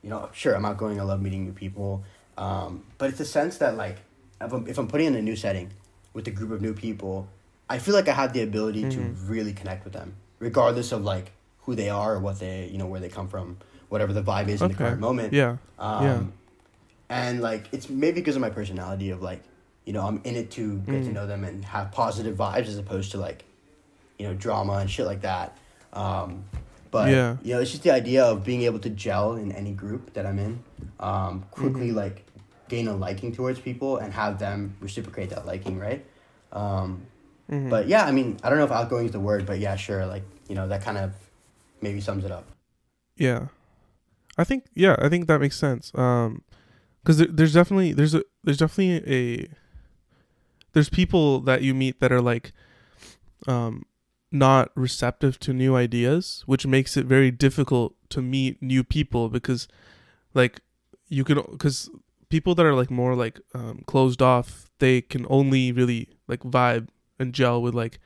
you know, sure I'm outgoing. I love meeting new people, um, but it's the sense that like if I'm, if I'm putting in a new setting with a group of new people, I feel like I have the ability Mhm. to really connect with them, regardless of like who they are or what they you know where they come from, whatever the vibe is in the current moment. Yeah. Um, Yeah. And like it's maybe because of my personality of like, you know, I'm in it to get to Mm. know them and have positive vibes as opposed to like, you know, drama and shit like that. Um, but Yeah. you know, it's just the idea of being able to gel in any group that I'm in, um, quickly Mhm. like gain a liking towards people and have them reciprocate that liking, right? Um, Mhm. But yeah, I mean, I don't know if outgoing is the word, but yeah, sure, like you know, that kind of maybe sums it up. Yeah, I think yeah, I think that makes sense. Um, because there, there's definitely there's a there's definitely a there's people that you meet that are like, um, not receptive to new ideas, which makes it very difficult to meet new people because, like, you can because people that are like more like um, closed off, they can only really like vibe and gel with like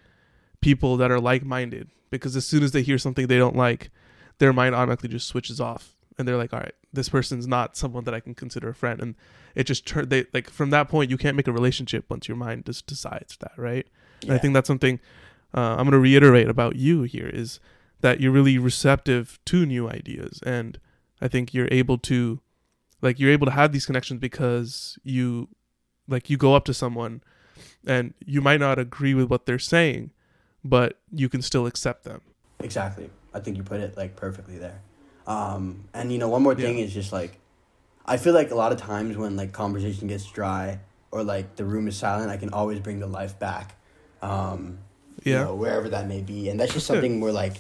people that are like minded because as soon as they hear something they don't like their mind automatically just switches off and they're like all right this person's not someone that i can consider a friend and it just turned they like from that point you can't make a relationship once your mind just decides that right and i think that's something uh, i'm going to reiterate about you here is that you're really receptive to new ideas and i think you're able to like you're able to have these connections because you like you go up to someone and you might not agree with what they're saying, but you can still accept them. Exactly. I think you put it like perfectly there. Um, and you know, one more thing yeah. is just like, I feel like a lot of times when like conversation gets dry or like the room is silent, I can always bring the life back. Um, yeah. You know, wherever that may be, and that's just something where like,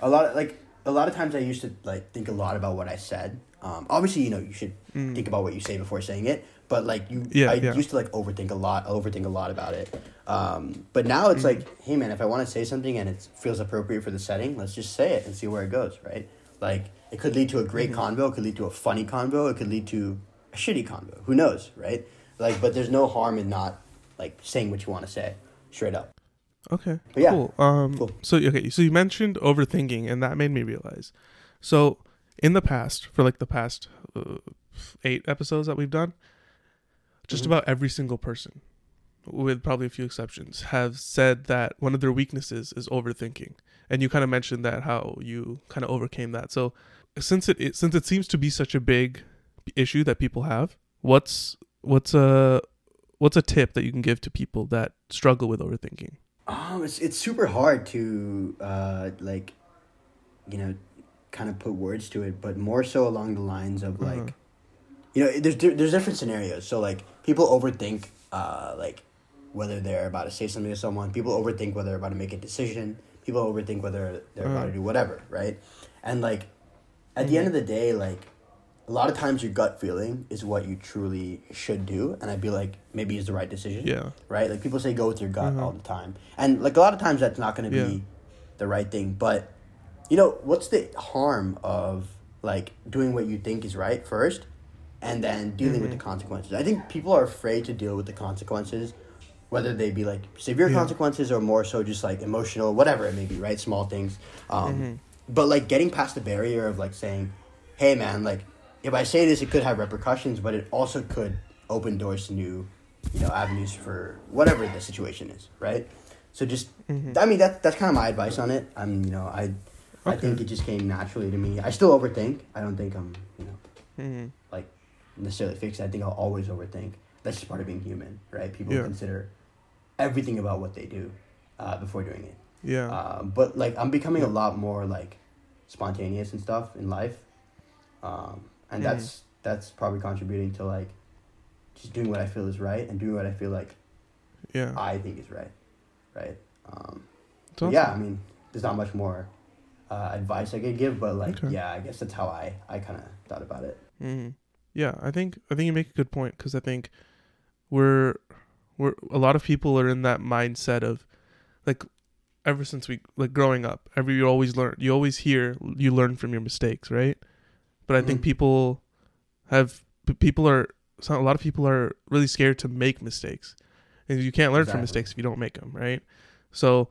a lot of like a lot of times I used to like think a lot about what I said. Um, obviously, you know, you should mm. think about what you say before saying it. But like you, yeah, I yeah. used to like overthink a lot, overthink a lot about it. Um, but now it's mm. like, hey man, if I want to say something and it feels appropriate for the setting, let's just say it and see where it goes, right? Like it could lead to a great mm-hmm. convo, it could lead to a funny convo, it could lead to a shitty convo. Who knows, right? Like, but there's no harm in not like saying what you want to say straight up. Okay. But yeah. Cool. Um. Cool. So okay. So you mentioned overthinking, and that made me realize. So in the past, for like the past uh, eight episodes that we've done, just mm-hmm. about every single person, with probably a few exceptions, have said that one of their weaknesses is overthinking. And you kind of mentioned that how you kind of overcame that. So since it, it since it seems to be such a big issue that people have, what's what's a what's a tip that you can give to people that struggle with overthinking? Um, it's it's super hard to uh like, you know, kind of put words to it, but more so along the lines of like, uh-huh. you know, there's there's different scenarios. So like people overthink uh like whether they're about to say something to someone. People overthink whether they're about to make a decision. People overthink whether they're uh-huh. about to do whatever, right? And like, at the end of the day, like a lot of times your gut feeling is what you truly should do and i'd be like maybe it's the right decision yeah right like people say go with your gut mm-hmm. all the time and like a lot of times that's not going to yeah. be the right thing but you know what's the harm of like doing what you think is right first and then dealing mm-hmm. with the mm-hmm. consequences i think people are afraid to deal with the consequences whether they be like severe yeah. consequences or more so just like emotional whatever it may be right small things um, mm-hmm. but like getting past the barrier of like saying hey man like if I say this, it could have repercussions, but it also could open doors to new, you know, avenues for whatever the situation is, right? So just, mm-hmm. I mean, that that's kind of my advice on it. I'm, you know, I, okay. I think it just came naturally to me. I still overthink. I don't think I'm, you know, mm-hmm. like necessarily fixed. I think I'll always overthink. That's just part of being human, right? People yeah. consider everything about what they do uh, before doing it. Yeah. Uh, but like, I'm becoming yeah. a lot more like spontaneous and stuff in life. Um, and mm-hmm. that's that's probably contributing to like just doing what I feel is right and doing what I feel like yeah I think is right, right. Um, awesome. Yeah, I mean, there's not much more uh, advice I could give, but like, okay. yeah, I guess that's how I I kind of thought about it. Mm-hmm. Yeah, I think I think you make a good point because I think we're we're a lot of people are in that mindset of like ever since we like growing up every you always learn you always hear you learn from your mistakes right but I think mm-hmm. people have people are a lot of people are really scared to make mistakes, and you can't learn exactly. from mistakes if you don't make them, right? So,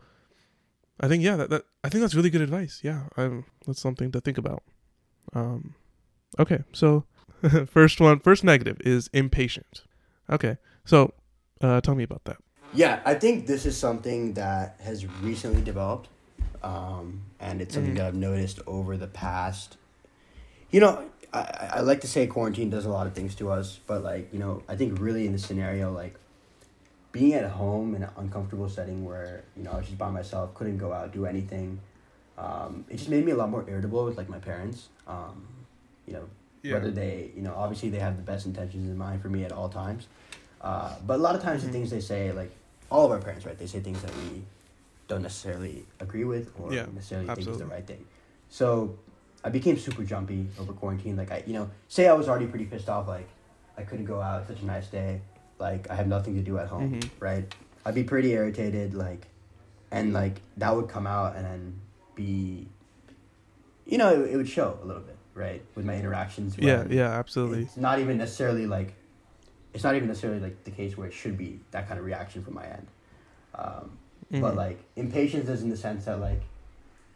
I think yeah, that, that I think that's really good advice. Yeah, I'm, that's something to think about. Um, okay, so first one, first negative is impatient. Okay, so uh, tell me about that. Yeah, I think this is something that has recently developed, um, and it's something mm-hmm. that I've noticed over the past you know, I, I like to say quarantine does a lot of things to us, but like, you know, I think really in this scenario, like being at home in an uncomfortable setting where, you know, I was just by myself, couldn't go out, do anything. Um, it just made me a lot more irritable with like my parents. Um, you know, yeah. whether they, you know, obviously they have the best intentions in mind for me at all times. Uh, but a lot of times the things they say, like all of our parents, right? They say things that we don't necessarily agree with or yeah, necessarily absolutely. think is the right thing. So I became super jumpy over quarantine. Like I, you know, say I was already pretty pissed off. Like I couldn't go out. Such a nice day. Like I have nothing to do at home. Mm-hmm. Right. I'd be pretty irritated. Like, and like that would come out and then be, you know, it, it would show a little bit, right, with my interactions. Yeah. Yeah. Absolutely. It's not even necessarily like, it's not even necessarily like the case where it should be that kind of reaction from my end. Um, mm-hmm. But like impatience is in the sense that like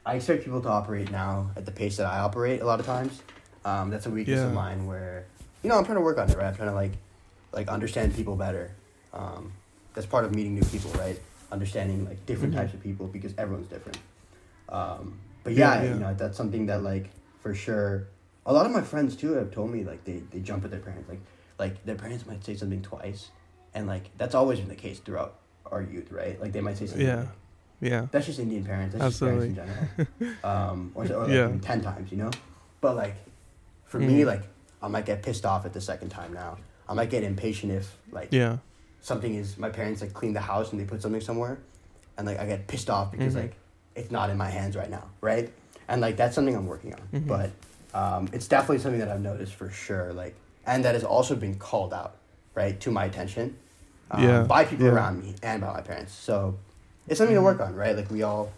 I expect people to operate now at the pace that I operate a lot of times. Um, that's a weakness yeah. of mine where, you know, I'm trying to work on it, right? I'm trying to like, like understand people better. Um, that's part of meeting new people, right? Understanding like different mm-hmm. types of people because everyone's different. Um, but yeah, yeah, yeah, you know, that's something that like for sure. A lot of my friends too have told me like they, they jump at their parents, like like their parents might say something twice, and like that's always been the case throughout our youth, right? Like they might say something. Yeah. Like, yeah. That's just Indian parents. That's Absolutely. just parents in general. um, or, or like Yeah. ten times, you know. But like, for Mm. me, like I might get pissed off at the second time now. I might get impatient if like Yeah. something is my parents like clean the house and they put something somewhere, and like I get pissed off because Mhm. like it's not in my hands right now, right? And like that's something I'm working on, Mhm. but um, it's definitely something that I've noticed for sure. Like, and that has also been called out, right, to my attention, um, Yeah, by people yeah. around me and by my parents. So it's something Mhm. to work on, right? Like we all,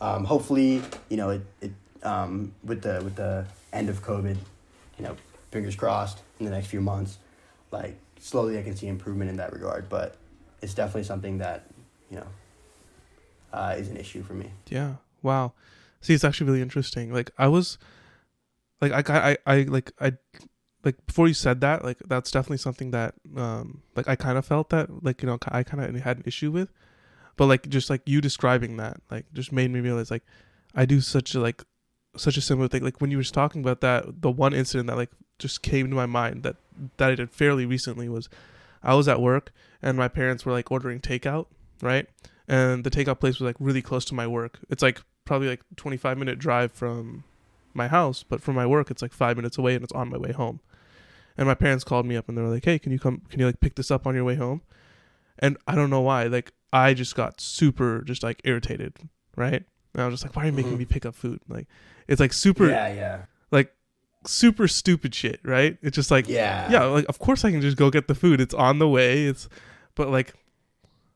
um, hopefully, you know, it, it um, with the with the end of COVID, you know, fingers crossed in the next few months, like slowly I can see improvement in that regard. But it's definitely something that you know uh, is an issue for me. Yeah. Wow. See, it's actually really interesting. Like I was, like I, I, I like I, like before you said that, like that's definitely something that, um, like I kind of felt that, like you know, I kind of had an issue with, but like just like you describing that, like just made me realize like I do such a like such a similar thing. Like when you were talking about that, the one incident that like just came to my mind that that I did fairly recently was, I was at work and my parents were like ordering takeout, right? and the takeout place was like really close to my work. It's like probably like 25 minute drive from my house, but from my work it's like 5 minutes away and it's on my way home. And my parents called me up and they were like, "Hey, can you come can you like pick this up on your way home?" And I don't know why, like I just got super just like irritated, right? And I was just like, "Why are you making Mhm. me pick up food?" Like it's like super Yeah, yeah, like super stupid shit, right? It's just like yeah, yeah like of course i can just go get the food it's on the way it's but like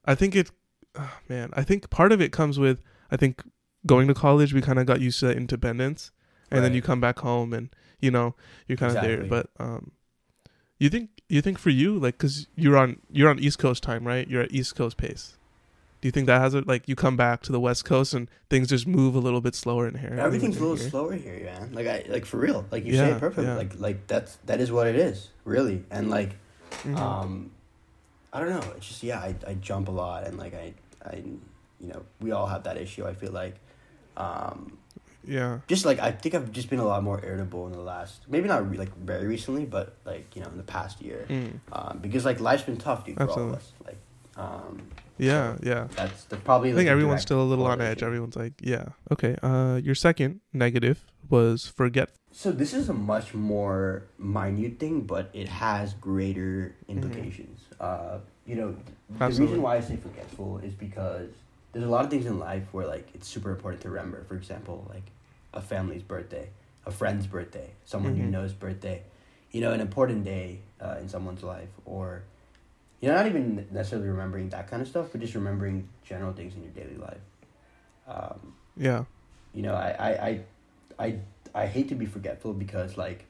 i think it oh, man i think part of it comes with i think going to college we kind of got used to that independence and then you come back home and you know you're kind of Exactly. there but um you think you think for you like because you're on you're on east coast time right you're at east coast pace do you think that has it like you come back to the west coast and things just move a little bit slower in here Everything's a little here? slower here, man. Like I like for real. Like you say it perfectly. yeah. Like like that's that is what it is, really. And like Mhm. um I don't know. It's just yeah, I, I jump a lot and like I I you know, we all have that issue, I feel like. Um yeah just like I think I've just been a lot more irritable in the last maybe not re- like very recently, but like, you know, in the past year. Mm. Um because like life's been tough, dude, for all Absolutely. of us. Like um yeah yeah that's the probably I think everyone's still a little on edge. Everyone's like, yeah, okay. Uh, your second negative was forget. So this is a much more minute thing, but it has greater Mm-hmm. implications. Uh, you know, th- the reason why I say forgetful is because there's a lot of things in life where like it's super important to remember. For example, like a family's birthday, a friend's birthday, someone you Mhm. know's birthday, you know, an important day uh, in someone's life, or you know, not even necessarily remembering that kind of stuff, but just remembering general things in your daily life. Um, Yeah, you know, I, I, I, I, I hate to be forgetful because like,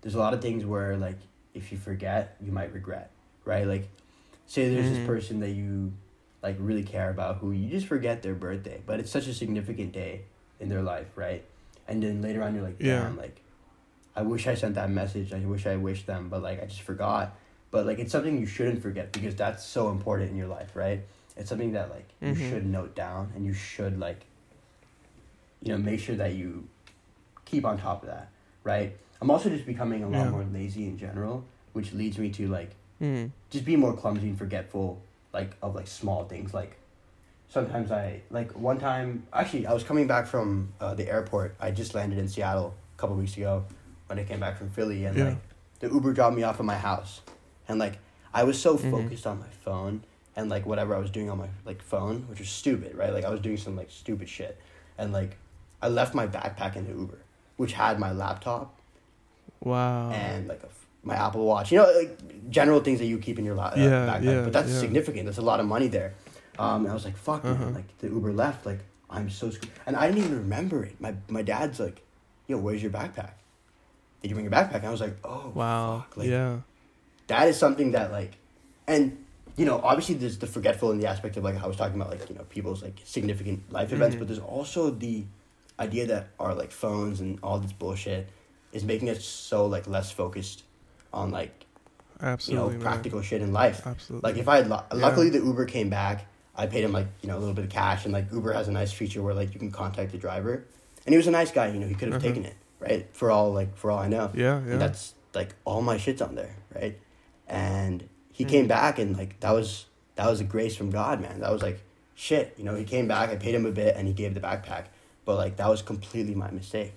there's a lot of things where like, if you forget, you might regret, right? Like, say there's Mhm. this person that you like really care about who you just forget their birthday, but it's such a significant day in their life, right? And then later on, you're like, Yeah. damn, like, I wish I sent that message. I wish I wished them, but like, I just forgot. But like, it's something you shouldn't forget because that's so important in your life, right? It's something that like you Mhm. should note down and you should like you know, make sure that you keep on top of that, right? I'm also just becoming a lot Yeah. more lazy in general, which leads me to like mm. just be more clumsy and forgetful, like of like small things. Like sometimes I like one time actually I was coming back from uh, the airport. I just landed in Seattle a couple weeks ago when I came back from Philly, and Yeah. like the Uber dropped me off at my house, and like I was so Mhm. focused on my phone and like whatever I was doing on my like phone, which was stupid, right? Like I was doing some like stupid shit, and like I left my backpack in the Uber, which had my laptop wow. and like a my Apple Watch. You know, like general things that you keep in your la- uh, Yeah, backpack. yeah, but that's yeah. significant. That's a lot of money there. Um, and I was like, fuck, Uh-huh. man. Like the Uber left. Like I'm so screwed. And I didn't even remember it. My my dad's like, yo, where's your backpack? Did you bring your backpack? And I was like, oh, wow. fuck. Like yeah. that is something that like, and you know, obviously there's the forgetful in the aspect of like I was talking about like you know people's like significant life events, Mhm. but there's also the idea that our like phones and all this bullshit is making us so like less focused on like Absolutely. you know man. practical shit in life. Absolutely. Like if I had lu- Yeah. luckily the Uber came back, I paid him like you know a little bit of cash, and like Uber has a nice feature where like you can contact the driver, and he was a nice guy. You know he could have Uh-huh. taken it right for all like for all I know. yeah. And Yeah. that's like all my shit's on there, right? And he mm. came back and like that was that was a grace from God, man. That was like shit. You know, he came back. I paid him a bit, and he gave the backpack. But like that was completely my mistake,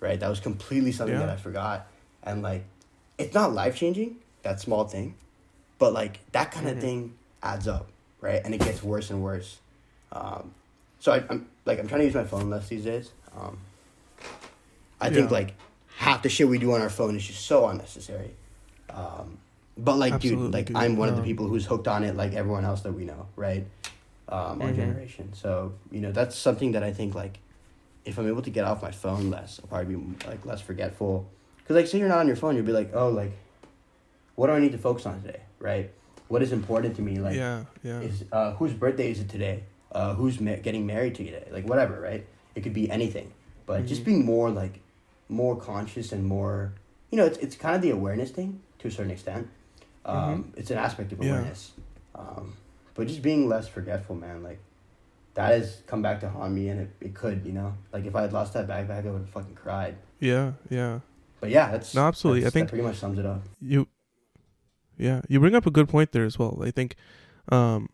right? That was completely something yeah. that I forgot, and like, it's not life changing. That small thing, but like that kind of mm-hmm. thing adds up, right? And it gets worse and worse. Um, so I, am like I'm trying to use my phone less these days. Um, I yeah. think like half the shit we do on our phone is just so unnecessary. Um, but like, Absolutely, dude, like dude. I'm one of the people who's hooked on it, like everyone else that we know, right? Um, our mm-hmm. generation. So you know that's something that I think like, if I'm able to get off my phone less, I'll probably be like less forgetful. Cause like, say you're not on your phone, you'll be like, oh, like, what do I need to focus on today, right? What is important to me? Like, yeah, yeah. Is uh, whose birthday is it today? Uh, who's ma- getting married today? Like, whatever, right? It could be anything, but mm-hmm. just being more like, more conscious and more, you know, it's it's kind of the awareness thing to a certain extent um, mm-hmm. It's an aspect of awareness. Yeah. Um, but just being less forgetful, man, like that has come back to haunt me, and it, it could, you know, like if I had lost that backpack, I would have fucking cried. Yeah, yeah. But yeah, that's no, absolutely. That's, I think pretty much sums it up. You, yeah, you bring up a good point there as well. I think, um,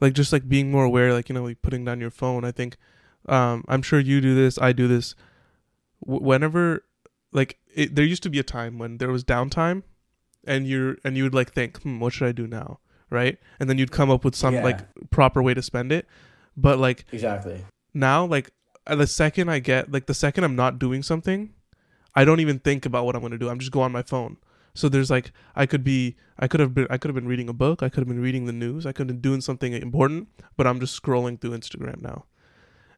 like just like being more aware, like you know, like putting down your phone. I think, um, I'm sure you do this. I do this. W- whenever, like, it, there used to be a time when there was downtime and you're and you would like think, hmm, what should I do now, right? And then you'd come up with some yeah. like proper way to spend it. But like exactly now, like the second I get like the second I'm not doing something, I don't even think about what I'm gonna do. I'm just go on my phone. So there's like I could be I could have been I could have been reading a book, I could have been reading the news, I could have been doing something important, but I'm just scrolling through Instagram now.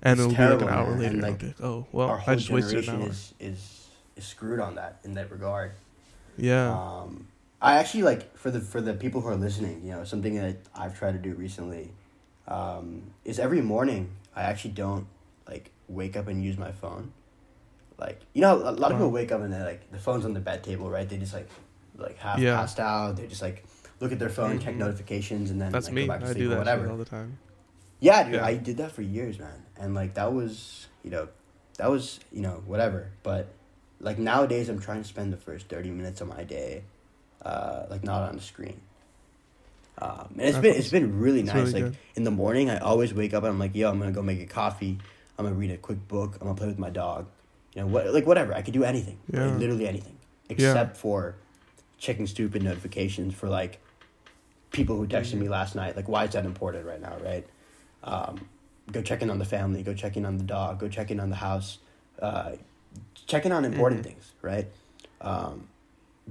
And it's it'll terrible, be like an hour later. Like, like, oh well, I just wasted an hour. Is, is is screwed on that in that regard. Yeah. Um, I actually like for the for the people who are listening, you know, something that I've tried to do recently um, is every morning I actually don't like wake up and use my phone. Like you know, a lot of people wake up and they're like the phone's on the bed table, right? They just like like half yeah. passed out. They just like look at their phone, mm-hmm. check notifications, and then that's like, me. Go back to I sleep do that whatever. all the time. Yeah, dude, yeah. I did that for years, man, and like that was you know that was you know whatever, but like nowadays I'm trying to spend the first thirty minutes of my day uh, like not on the screen. Um, and it's been it's been really nice. Really like good. in the morning, I always wake up and I'm like, yo, I'm gonna go make a coffee. I'm gonna read a quick book. I'm gonna play with my dog. You know what? Like whatever. I could do anything. Yeah. Like, literally anything, except yeah. for checking stupid notifications for like people who texted me last night. Like, why is that important right now? Right? Um, go checking on the family. Go checking on the dog. Go checking on the house. Uh, checking on important mm-hmm. things. Right? Um,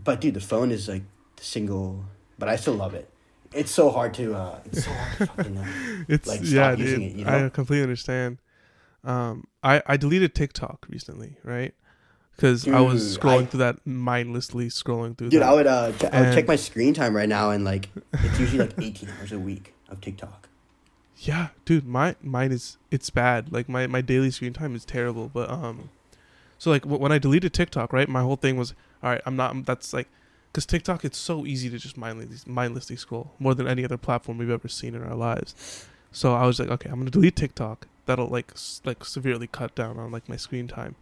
but dude, the phone is like the single. But I still love it. It's so hard to. Uh, it's so hard to fucking. Uh, it's like, yeah, dude. It, you know? I completely understand. Um, I I deleted TikTok recently, right? Because I was scrolling I, through that mindlessly scrolling through. Dude, that. I would uh, ch- I would check my screen time right now, and like it's usually like eighteen hours a week of TikTok. Yeah, dude, my mine is it's bad. Like my my daily screen time is terrible. But um, so like w- when I deleted TikTok, right, my whole thing was all right, I'm not. That's like, because TikTok, it's so easy to just mindlessly, mindlessly scroll more than any other platform we've ever seen in our lives. So I was like, okay, I'm gonna delete TikTok. That'll like s- like severely cut down on like my screen time.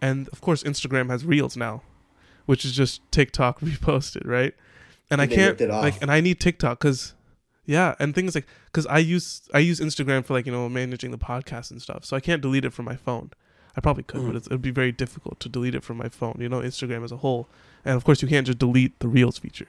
And of course, Instagram has Reels now, which is just TikTok reposted, right? And, and I can't like, and I need TikTok because, yeah, and things like because I use I use Instagram for like you know managing the podcast and stuff, so I can't delete it from my phone. I probably could, mm. but it'd be very difficult to delete it from my phone. You know, Instagram as a whole, and of course you can't just delete the Reels feature.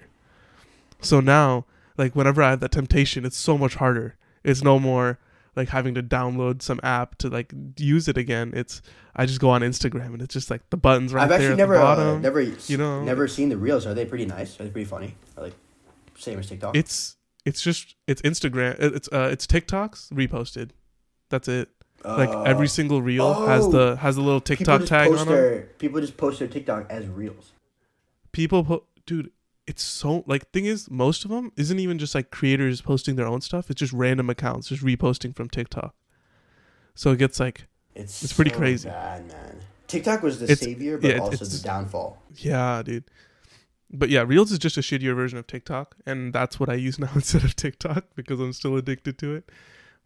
So now, like whenever I have that temptation, it's so much harder. It's no more like having to download some app to like use it again. It's I just go on Instagram and it's just like the buttons right I've there actually never, the bottom. Uh, never, you know, never seen the Reels. Are they pretty nice? Are they pretty funny? Are like same as TikTok? It's it's just it's Instagram. It's uh it's TikToks reposted. That's it like every uh, single reel oh, has the has a little TikTok tag on their, it. People just post their TikTok as reels. People, po- dude, it's so like thing is most of them isn't even just like creators posting their own stuff. It's just random accounts just reposting from TikTok. So it gets like it's it's pretty so crazy. Bad man. TikTok was the it's, savior, but yeah, also the downfall. Yeah, dude. But yeah, Reels is just a shittier version of TikTok, and that's what I use now instead of TikTok because I'm still addicted to it.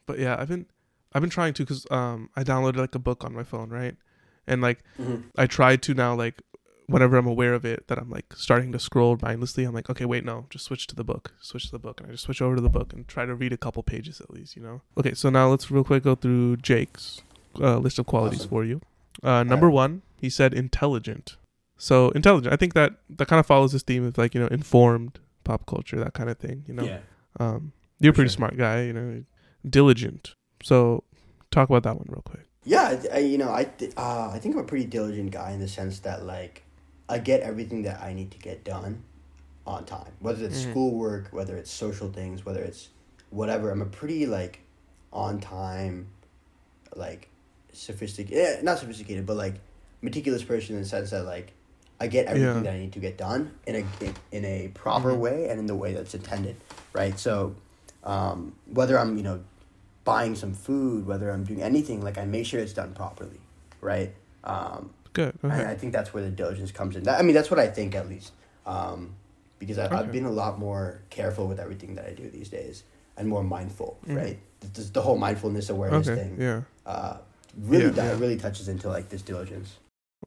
But yeah, I've been I've been trying to because um I downloaded like a book on my phone, right? And like mm-hmm. I tried to now like whenever I'm aware of it that I'm like starting to scroll mindlessly, I'm like, okay, wait, no, just switch to the book, switch to the book, and I just switch over to the book and try to read a couple pages at least, you know. Okay, so now let's real quick go through Jake's uh, list of qualities awesome. for you. Uh, number right. one, he said intelligent. So intelligent, I think that that kind of follows this theme of like you know informed pop culture, that kind of thing. You know, yeah. Um, you're a pretty sure. smart guy, you know, diligent. So talk about that one real quick. Yeah, I, you know, I th- uh, I think I'm a pretty diligent guy in the sense that like I get everything that I need to get done on time, whether it's mm-hmm. schoolwork, whether it's social things, whether it's whatever. I'm a pretty like on time, like sophisticated, eh, not sophisticated, but like meticulous person in the sense that like I get everything yeah. that I need to get done in a in, in a proper mm-hmm. way and in the way that's intended, right? So, um, whether I'm you know buying some food, whether I'm doing anything, like I make sure it's done properly, right? Um, Good. Okay. I think that's where the diligence comes in. That, I mean, that's what I think at least, um, because I, okay. I've been a lot more careful with everything that I do these days and more mindful, mm-hmm. right? The, the, whole mindfulness awareness okay. thing. Yeah. Uh, really, yeah, yeah. really touches into like this diligence.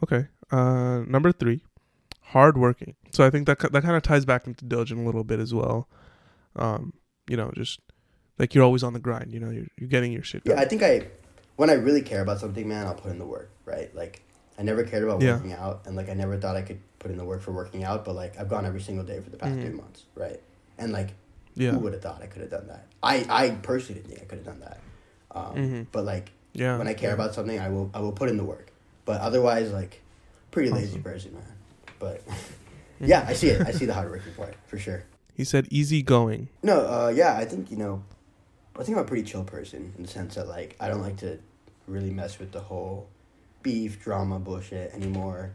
Okay. Uh, number three, hardworking. So I think that that kind of ties back into diligent a little bit as well. Um, you know, just like you're always on the grind. You know, you're you're getting your shit. Done. Yeah, I think I when I really care about something, man, I'll put in the work. Right, like I never cared about yeah. working out, and like I never thought I could put in the work for working out, but like I've gone every single day for the past mm-hmm. three months, right? And like, yeah. who would have thought I could have done that? I I personally didn't think I could have done that. Um, mm-hmm. But like, yeah, when I care yeah. about something, I will I will put in the work. But otherwise, like, pretty lazy awesome. person, man. But yeah, I see it. I see the hard working part for sure. He said easygoing. No, uh, yeah, I think you know, I think I'm a pretty chill person in the sense that like I don't like to really mess with the whole beef drama bullshit anymore.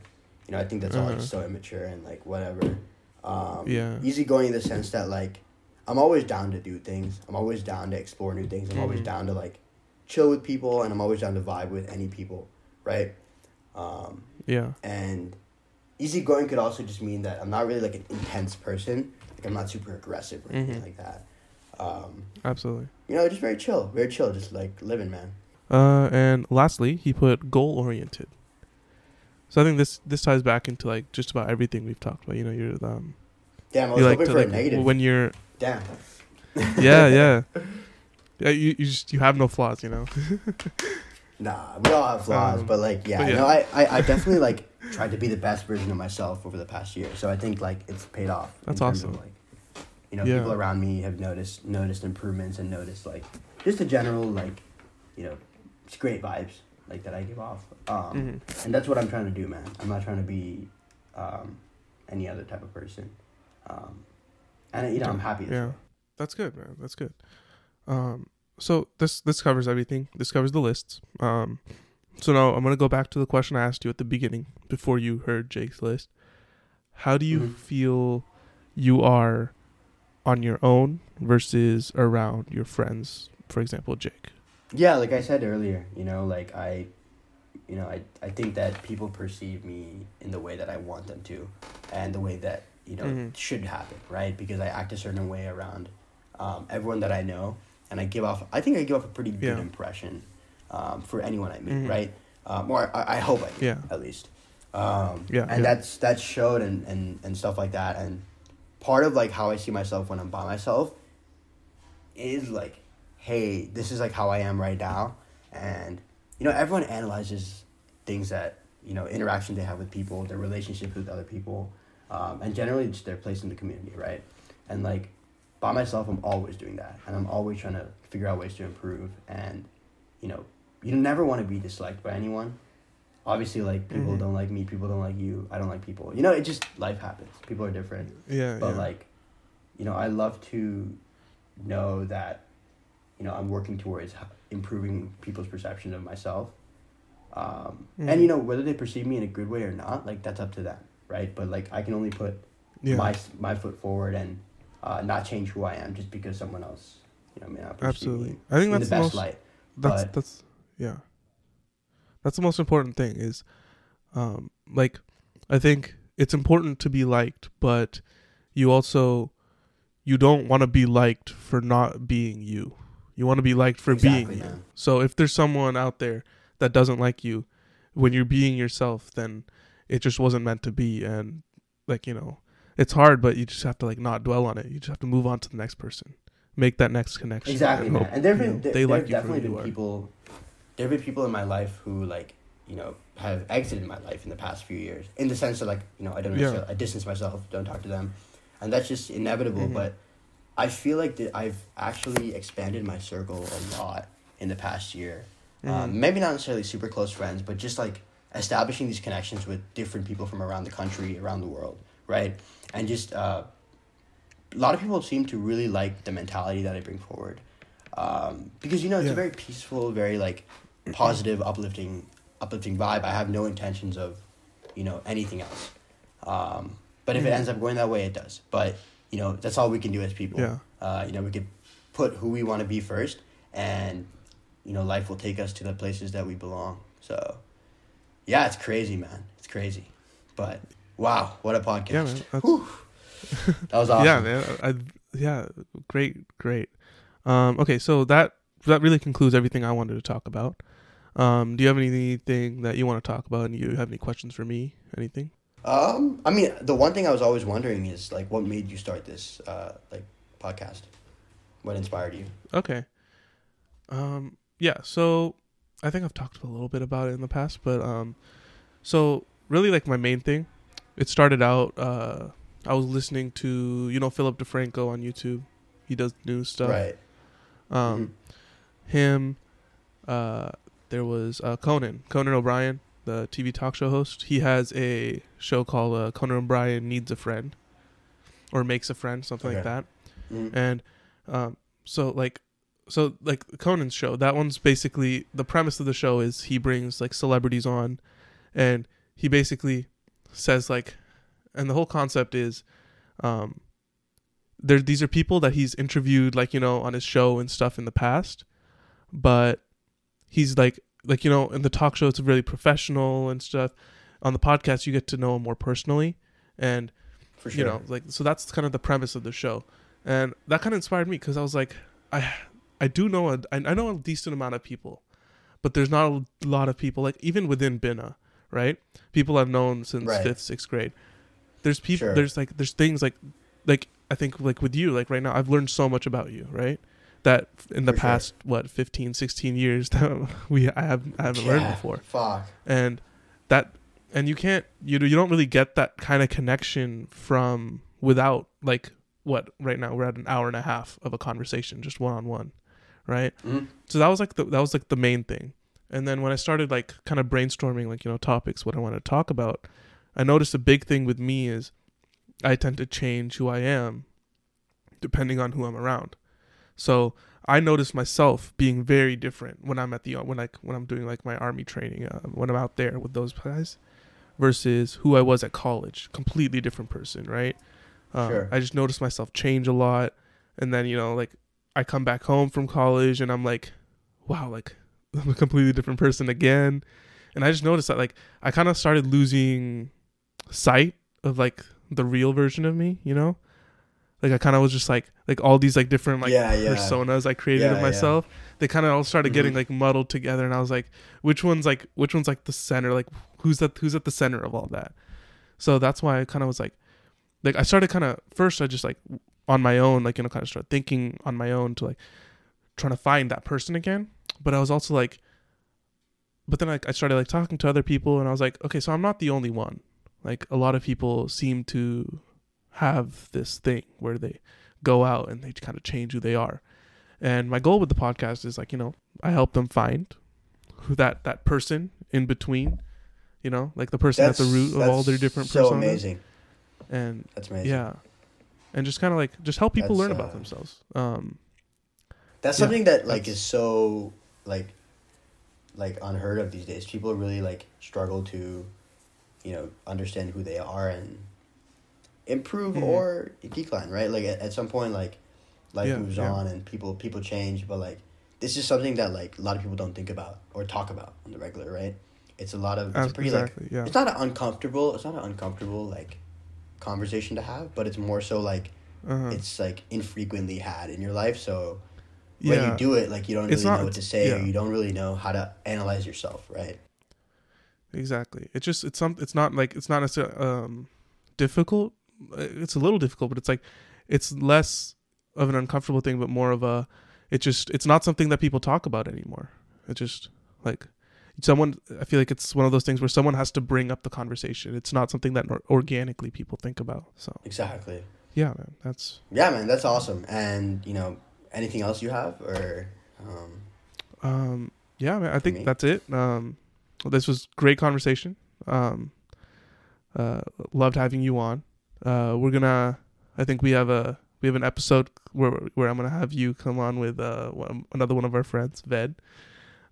You know, I think that's uh-huh. all just so immature and like whatever. Um, yeah. Easygoing in the sense that like I'm always down to do things. I'm always down to explore new things. I'm mm-hmm. always down to like chill with people, and I'm always down to vibe with any people, right? Um, yeah. And easygoing could also just mean that I'm not really like an intense person. Like I'm not super aggressive or anything mm-hmm. like that. Um, Absolutely. You know, just very chill, very chill, just like living, man. Uh, and lastly, he put goal oriented. So I think this this ties back into like just about everything we've talked about. You know, you're um. Damn, I was hoping like for like, a negative. When you're. Damn. yeah, yeah. Yeah, you, you just you have no flaws, you know. nah, we all have flaws, um, but like, yeah, but yeah. no, I, I, I definitely like tried to be the best version of myself over the past year. So I think like it's paid off. That's awesome. Of, like, you know, yeah. people around me have noticed noticed improvements and noticed like just a general like, you know, it's great vibes like that I give off. Um, mm-hmm. and that's what I'm trying to do, man. I'm not trying to be um, any other type of person. Um, and you know, I'm happy. Yeah, that's good, man. That's good. Um, so this this covers everything. This covers the lists. Um, so now I'm gonna go back to the question I asked you at the beginning before you heard Jake's list. How do you mm-hmm. feel you are on your own versus around your friends? For example, Jake. Yeah, like I said earlier, you know, like I, you know, I I think that people perceive me in the way that I want them to, and the way that you know mm-hmm. should happen, right? Because I act a certain way around um, everyone that I know, and I give off. I think I give off a pretty good yeah. impression um, for anyone I meet, mm-hmm. right? Um, or I, I hope I do, yeah. at least. Um, yeah, and yeah. that's that's showed and, and and stuff like that. And part of like how I see myself when I'm by myself is like, hey, this is like how I am right now, and you know everyone analyzes things that you know interaction they have with people, their relationships with other people, um, and generally just their place in the community, right? And like by myself, I'm always doing that, and I'm always trying to figure out ways to improve. And you know, you never want to be disliked by anyone. Obviously, like people mm-hmm. don't like me, people don't like you. I don't like people. You know, it just life happens. People are different. Yeah. But yeah. like, you know, I love to know that, you know, I'm working towards improving people's perception of myself. Um, mm-hmm. and you know whether they perceive me in a good way or not, like that's up to them, right? But like I can only put yeah. my my foot forward and uh, not change who I am just because someone else, you know, may not Absolutely. I think that's the, best most, light. That's but, that's yeah. That's the most important thing is, um, like, I think it's important to be liked, but you also you don't want to be liked for not being you. You want to be liked for exactly, being you. So if there's someone out there that doesn't like you when you're being yourself, then it just wasn't meant to be. And like you know it's hard but you just have to like not dwell on it. You just have to move on to the next person. Make that next connection. Exactly and, and there have been there, like you definitely been people there have been people in my life who like you know have exited my life in the past few years. In the sense that like you know i don't yeah. i distance myself don't talk to them. And that's just inevitable mm-hmm. but i feel like that i've actually expanded my circle a lot in the past year mm-hmm. um, maybe not necessarily super close friends but just like establishing these connections with different people from around the country, around the world, right? And just uh, a lot of people seem to really like the mentality that I bring forward, um, because you know it's yeah. a very peaceful, very like positive, uplifting, uplifting vibe. I have no intentions of, you know, anything else. Um, but if mm-hmm. it ends up going that way, it does. But you know, that's all we can do as people. Yeah. Uh, you know, we could put who we want to be first, and you know, life will take us to the places that we belong. So yeah, it's crazy, man. It's crazy. But wow, what a podcast. Yeah, man. that was awesome. yeah, man. I, yeah, great, great. Um, okay, so that that really concludes everything I wanted to talk about. Um, do you have anything that you want to talk about? And you have any questions for me? Anything? Um, I mean, the one thing I was always wondering is like, what made you start this uh like podcast? What inspired you? Okay. Um. Yeah. So I think I've talked a little bit about it in the past, but um, so really like my main thing, it started out. Uh, I was listening to you know Philip DeFranco on YouTube. He does new stuff. Right. Um, mm-hmm. him. Uh, there was uh, Conan Conan O'Brien, the TV talk show host. He has a show called uh, Conan O'Brien Needs a Friend, or Makes a Friend, something okay. like that. Mm-hmm. And um, so like so like Conan's show, that one's basically the premise of the show is he brings like celebrities on and he basically says like and the whole concept is um there these are people that he's interviewed like, you know, on his show and stuff in the past, but he's like like, you know, in the talk show it's really professional and stuff. On the podcast you get to know him more personally and sure. you know, like so that's kind of the premise of the show. And that kind of inspired me because I was like I I do know a, I know a decent amount of people, but there's not a lot of people like even within Bina, right? People I've known since right. fifth, sixth grade. There's people. Sure. There's like there's things like like I think like with you like right now I've learned so much about you, right? That in the For past sure. what 15, 16 years that we I have I haven't yeah, learned before. Fuck. And that and you can't you you don't really get that kind of connection from without like what right now we're at an hour and a half of a conversation just one on one right? Mm-hmm. So that was like the that was like the main thing. And then when I started like kind of brainstorming like you know topics what I want to talk about, I noticed a big thing with me is I tend to change who I am depending on who I'm around. So I notice myself being very different when I'm at the when like when I'm doing like my army training uh, when I'm out there with those guys versus who I was at college. Completely different person, right? Uh, sure. I just noticed myself change a lot, and then you know like I come back home from college and I'm like, wow, like I'm a completely different person again. And I just noticed that like I kind of started losing sight of like the real version of me, you know? Like I kind of was just like like all these like different like yeah, yeah. personas I created yeah, of myself. They kind of all started mm-hmm. getting like muddled together and I was like which one's like which one's like the center like who's at who's at the center of all that. So that's why I kind of was like like I started kind of first I just like on my own, like, you know, kind of start thinking on my own to like trying to find that person again. But I was also like, but then like I started like talking to other people and I was like, okay, so I'm not the only one. Like a lot of people seem to have this thing where they go out and they kind of change who they are. And my goal with the podcast is like, you know, I help them find who that that person in between, you know, like the person that's, at the root of all their different so personas. amazing. And that's amazing. Yeah and just kind of like just help people that's, learn uh, about themselves. Um, that's yeah, something that like is so like like unheard of these days. People really like struggle to, you know, understand who they are and improve mm-hmm. or decline. Right, like at, at some point, like life yeah, moves yeah. on and people people change, but like this is something that like a lot of people don't think about or talk about on the regular. Right, it's a lot of it's pretty exactly, like yeah. it's not an uncomfortable. It's not an uncomfortable like conversation to have, but it's more so like uh-huh. it's like infrequently had in your life. So when you do it, like you don't really not, know what to say, or you don't really know how to analyze yourself, right? exactly. It's just it's some it's not like it's not necessarily um difficult. It's a little difficult, but it's like it's less of an uncomfortable thing, but more of a it just it's not something that people talk about anymore. It just like someone I feel like it's one of those things where someone has to bring up the conversation. It's not something that organically people think about. So exactly. Yeah, man. That's yeah, man. That's awesome. And you know, anything else you have or um, um yeah, man. I think me? that's it. Um, this was great conversation. Um, uh, loved having you on. Uh, we're gonna. I think we have a we have an episode where where I'm gonna have you come on with uh one, another one of our friends, Ved.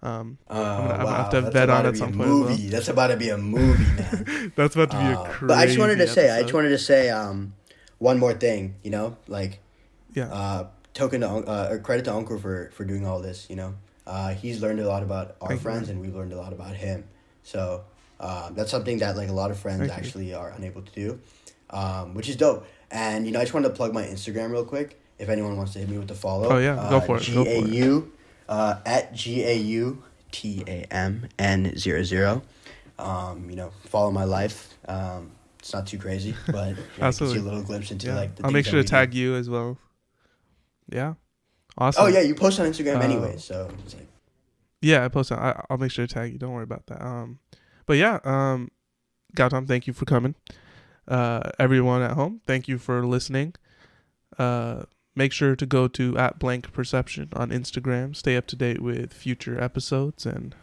Um, uh, I'm, gonna, I'm gonna have to have Ved on at some point. Movie. That's about to be a movie, man. That's about to be uh, a crazy. But I just wanted to episode. say, I just wanted to say, um, one more thing. You know, like, yeah. Uh, token to uh, or credit to Ankur for for doing all this. You know, uh, he's learned a lot about our Thank friends, you. and we've learned a lot about him. So uh, that's something that like a lot of friends Thank actually you. are unable to do, um, which is dope. And you know, I just wanted to plug my Instagram real quick. If anyone wants to hit me with the follow, oh yeah, go for it. G A U uh, at G A U T A M N zero zero. Um, you know, follow my life. Um, it's not too crazy, but Absolutely. a little glimpse into yeah. like. I'll make sure to tag do. you as well. Yeah, awesome. Oh yeah, you post on Instagram uh, anyway, so it's like. Yeah, I post on. I, will make sure to tag you. Don't worry about that. Um, but yeah, um, Gautam, thank you for coming. Uh, everyone at home, thank you for listening. Uh, make sure to go to at blank perception on Instagram. Stay up to date with future episodes and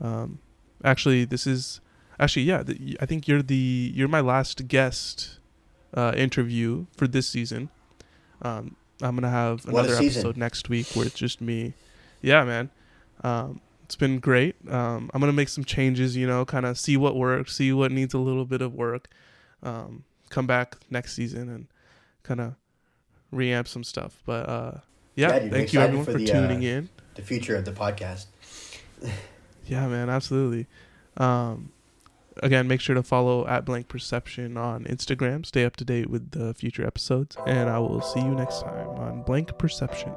um, actually this is actually yeah the, I think you're the you're my last guest uh, interview for this season. Um, I'm gonna have another episode next week where it's just me. Yeah, man. Um, it's been great. Um, I'm gonna make some changes. You know, kind of see what works, see what needs a little bit of work. Um, come back next season and kind of reamp some stuff. But uh, yeah, yeah thank you everyone for, for the, tuning uh, in. The future of the podcast. yeah, man, absolutely. Um, again, make sure to follow at Blank Perception on Instagram. Stay up to date with the future episodes, and I will see you next time on Blank Perception.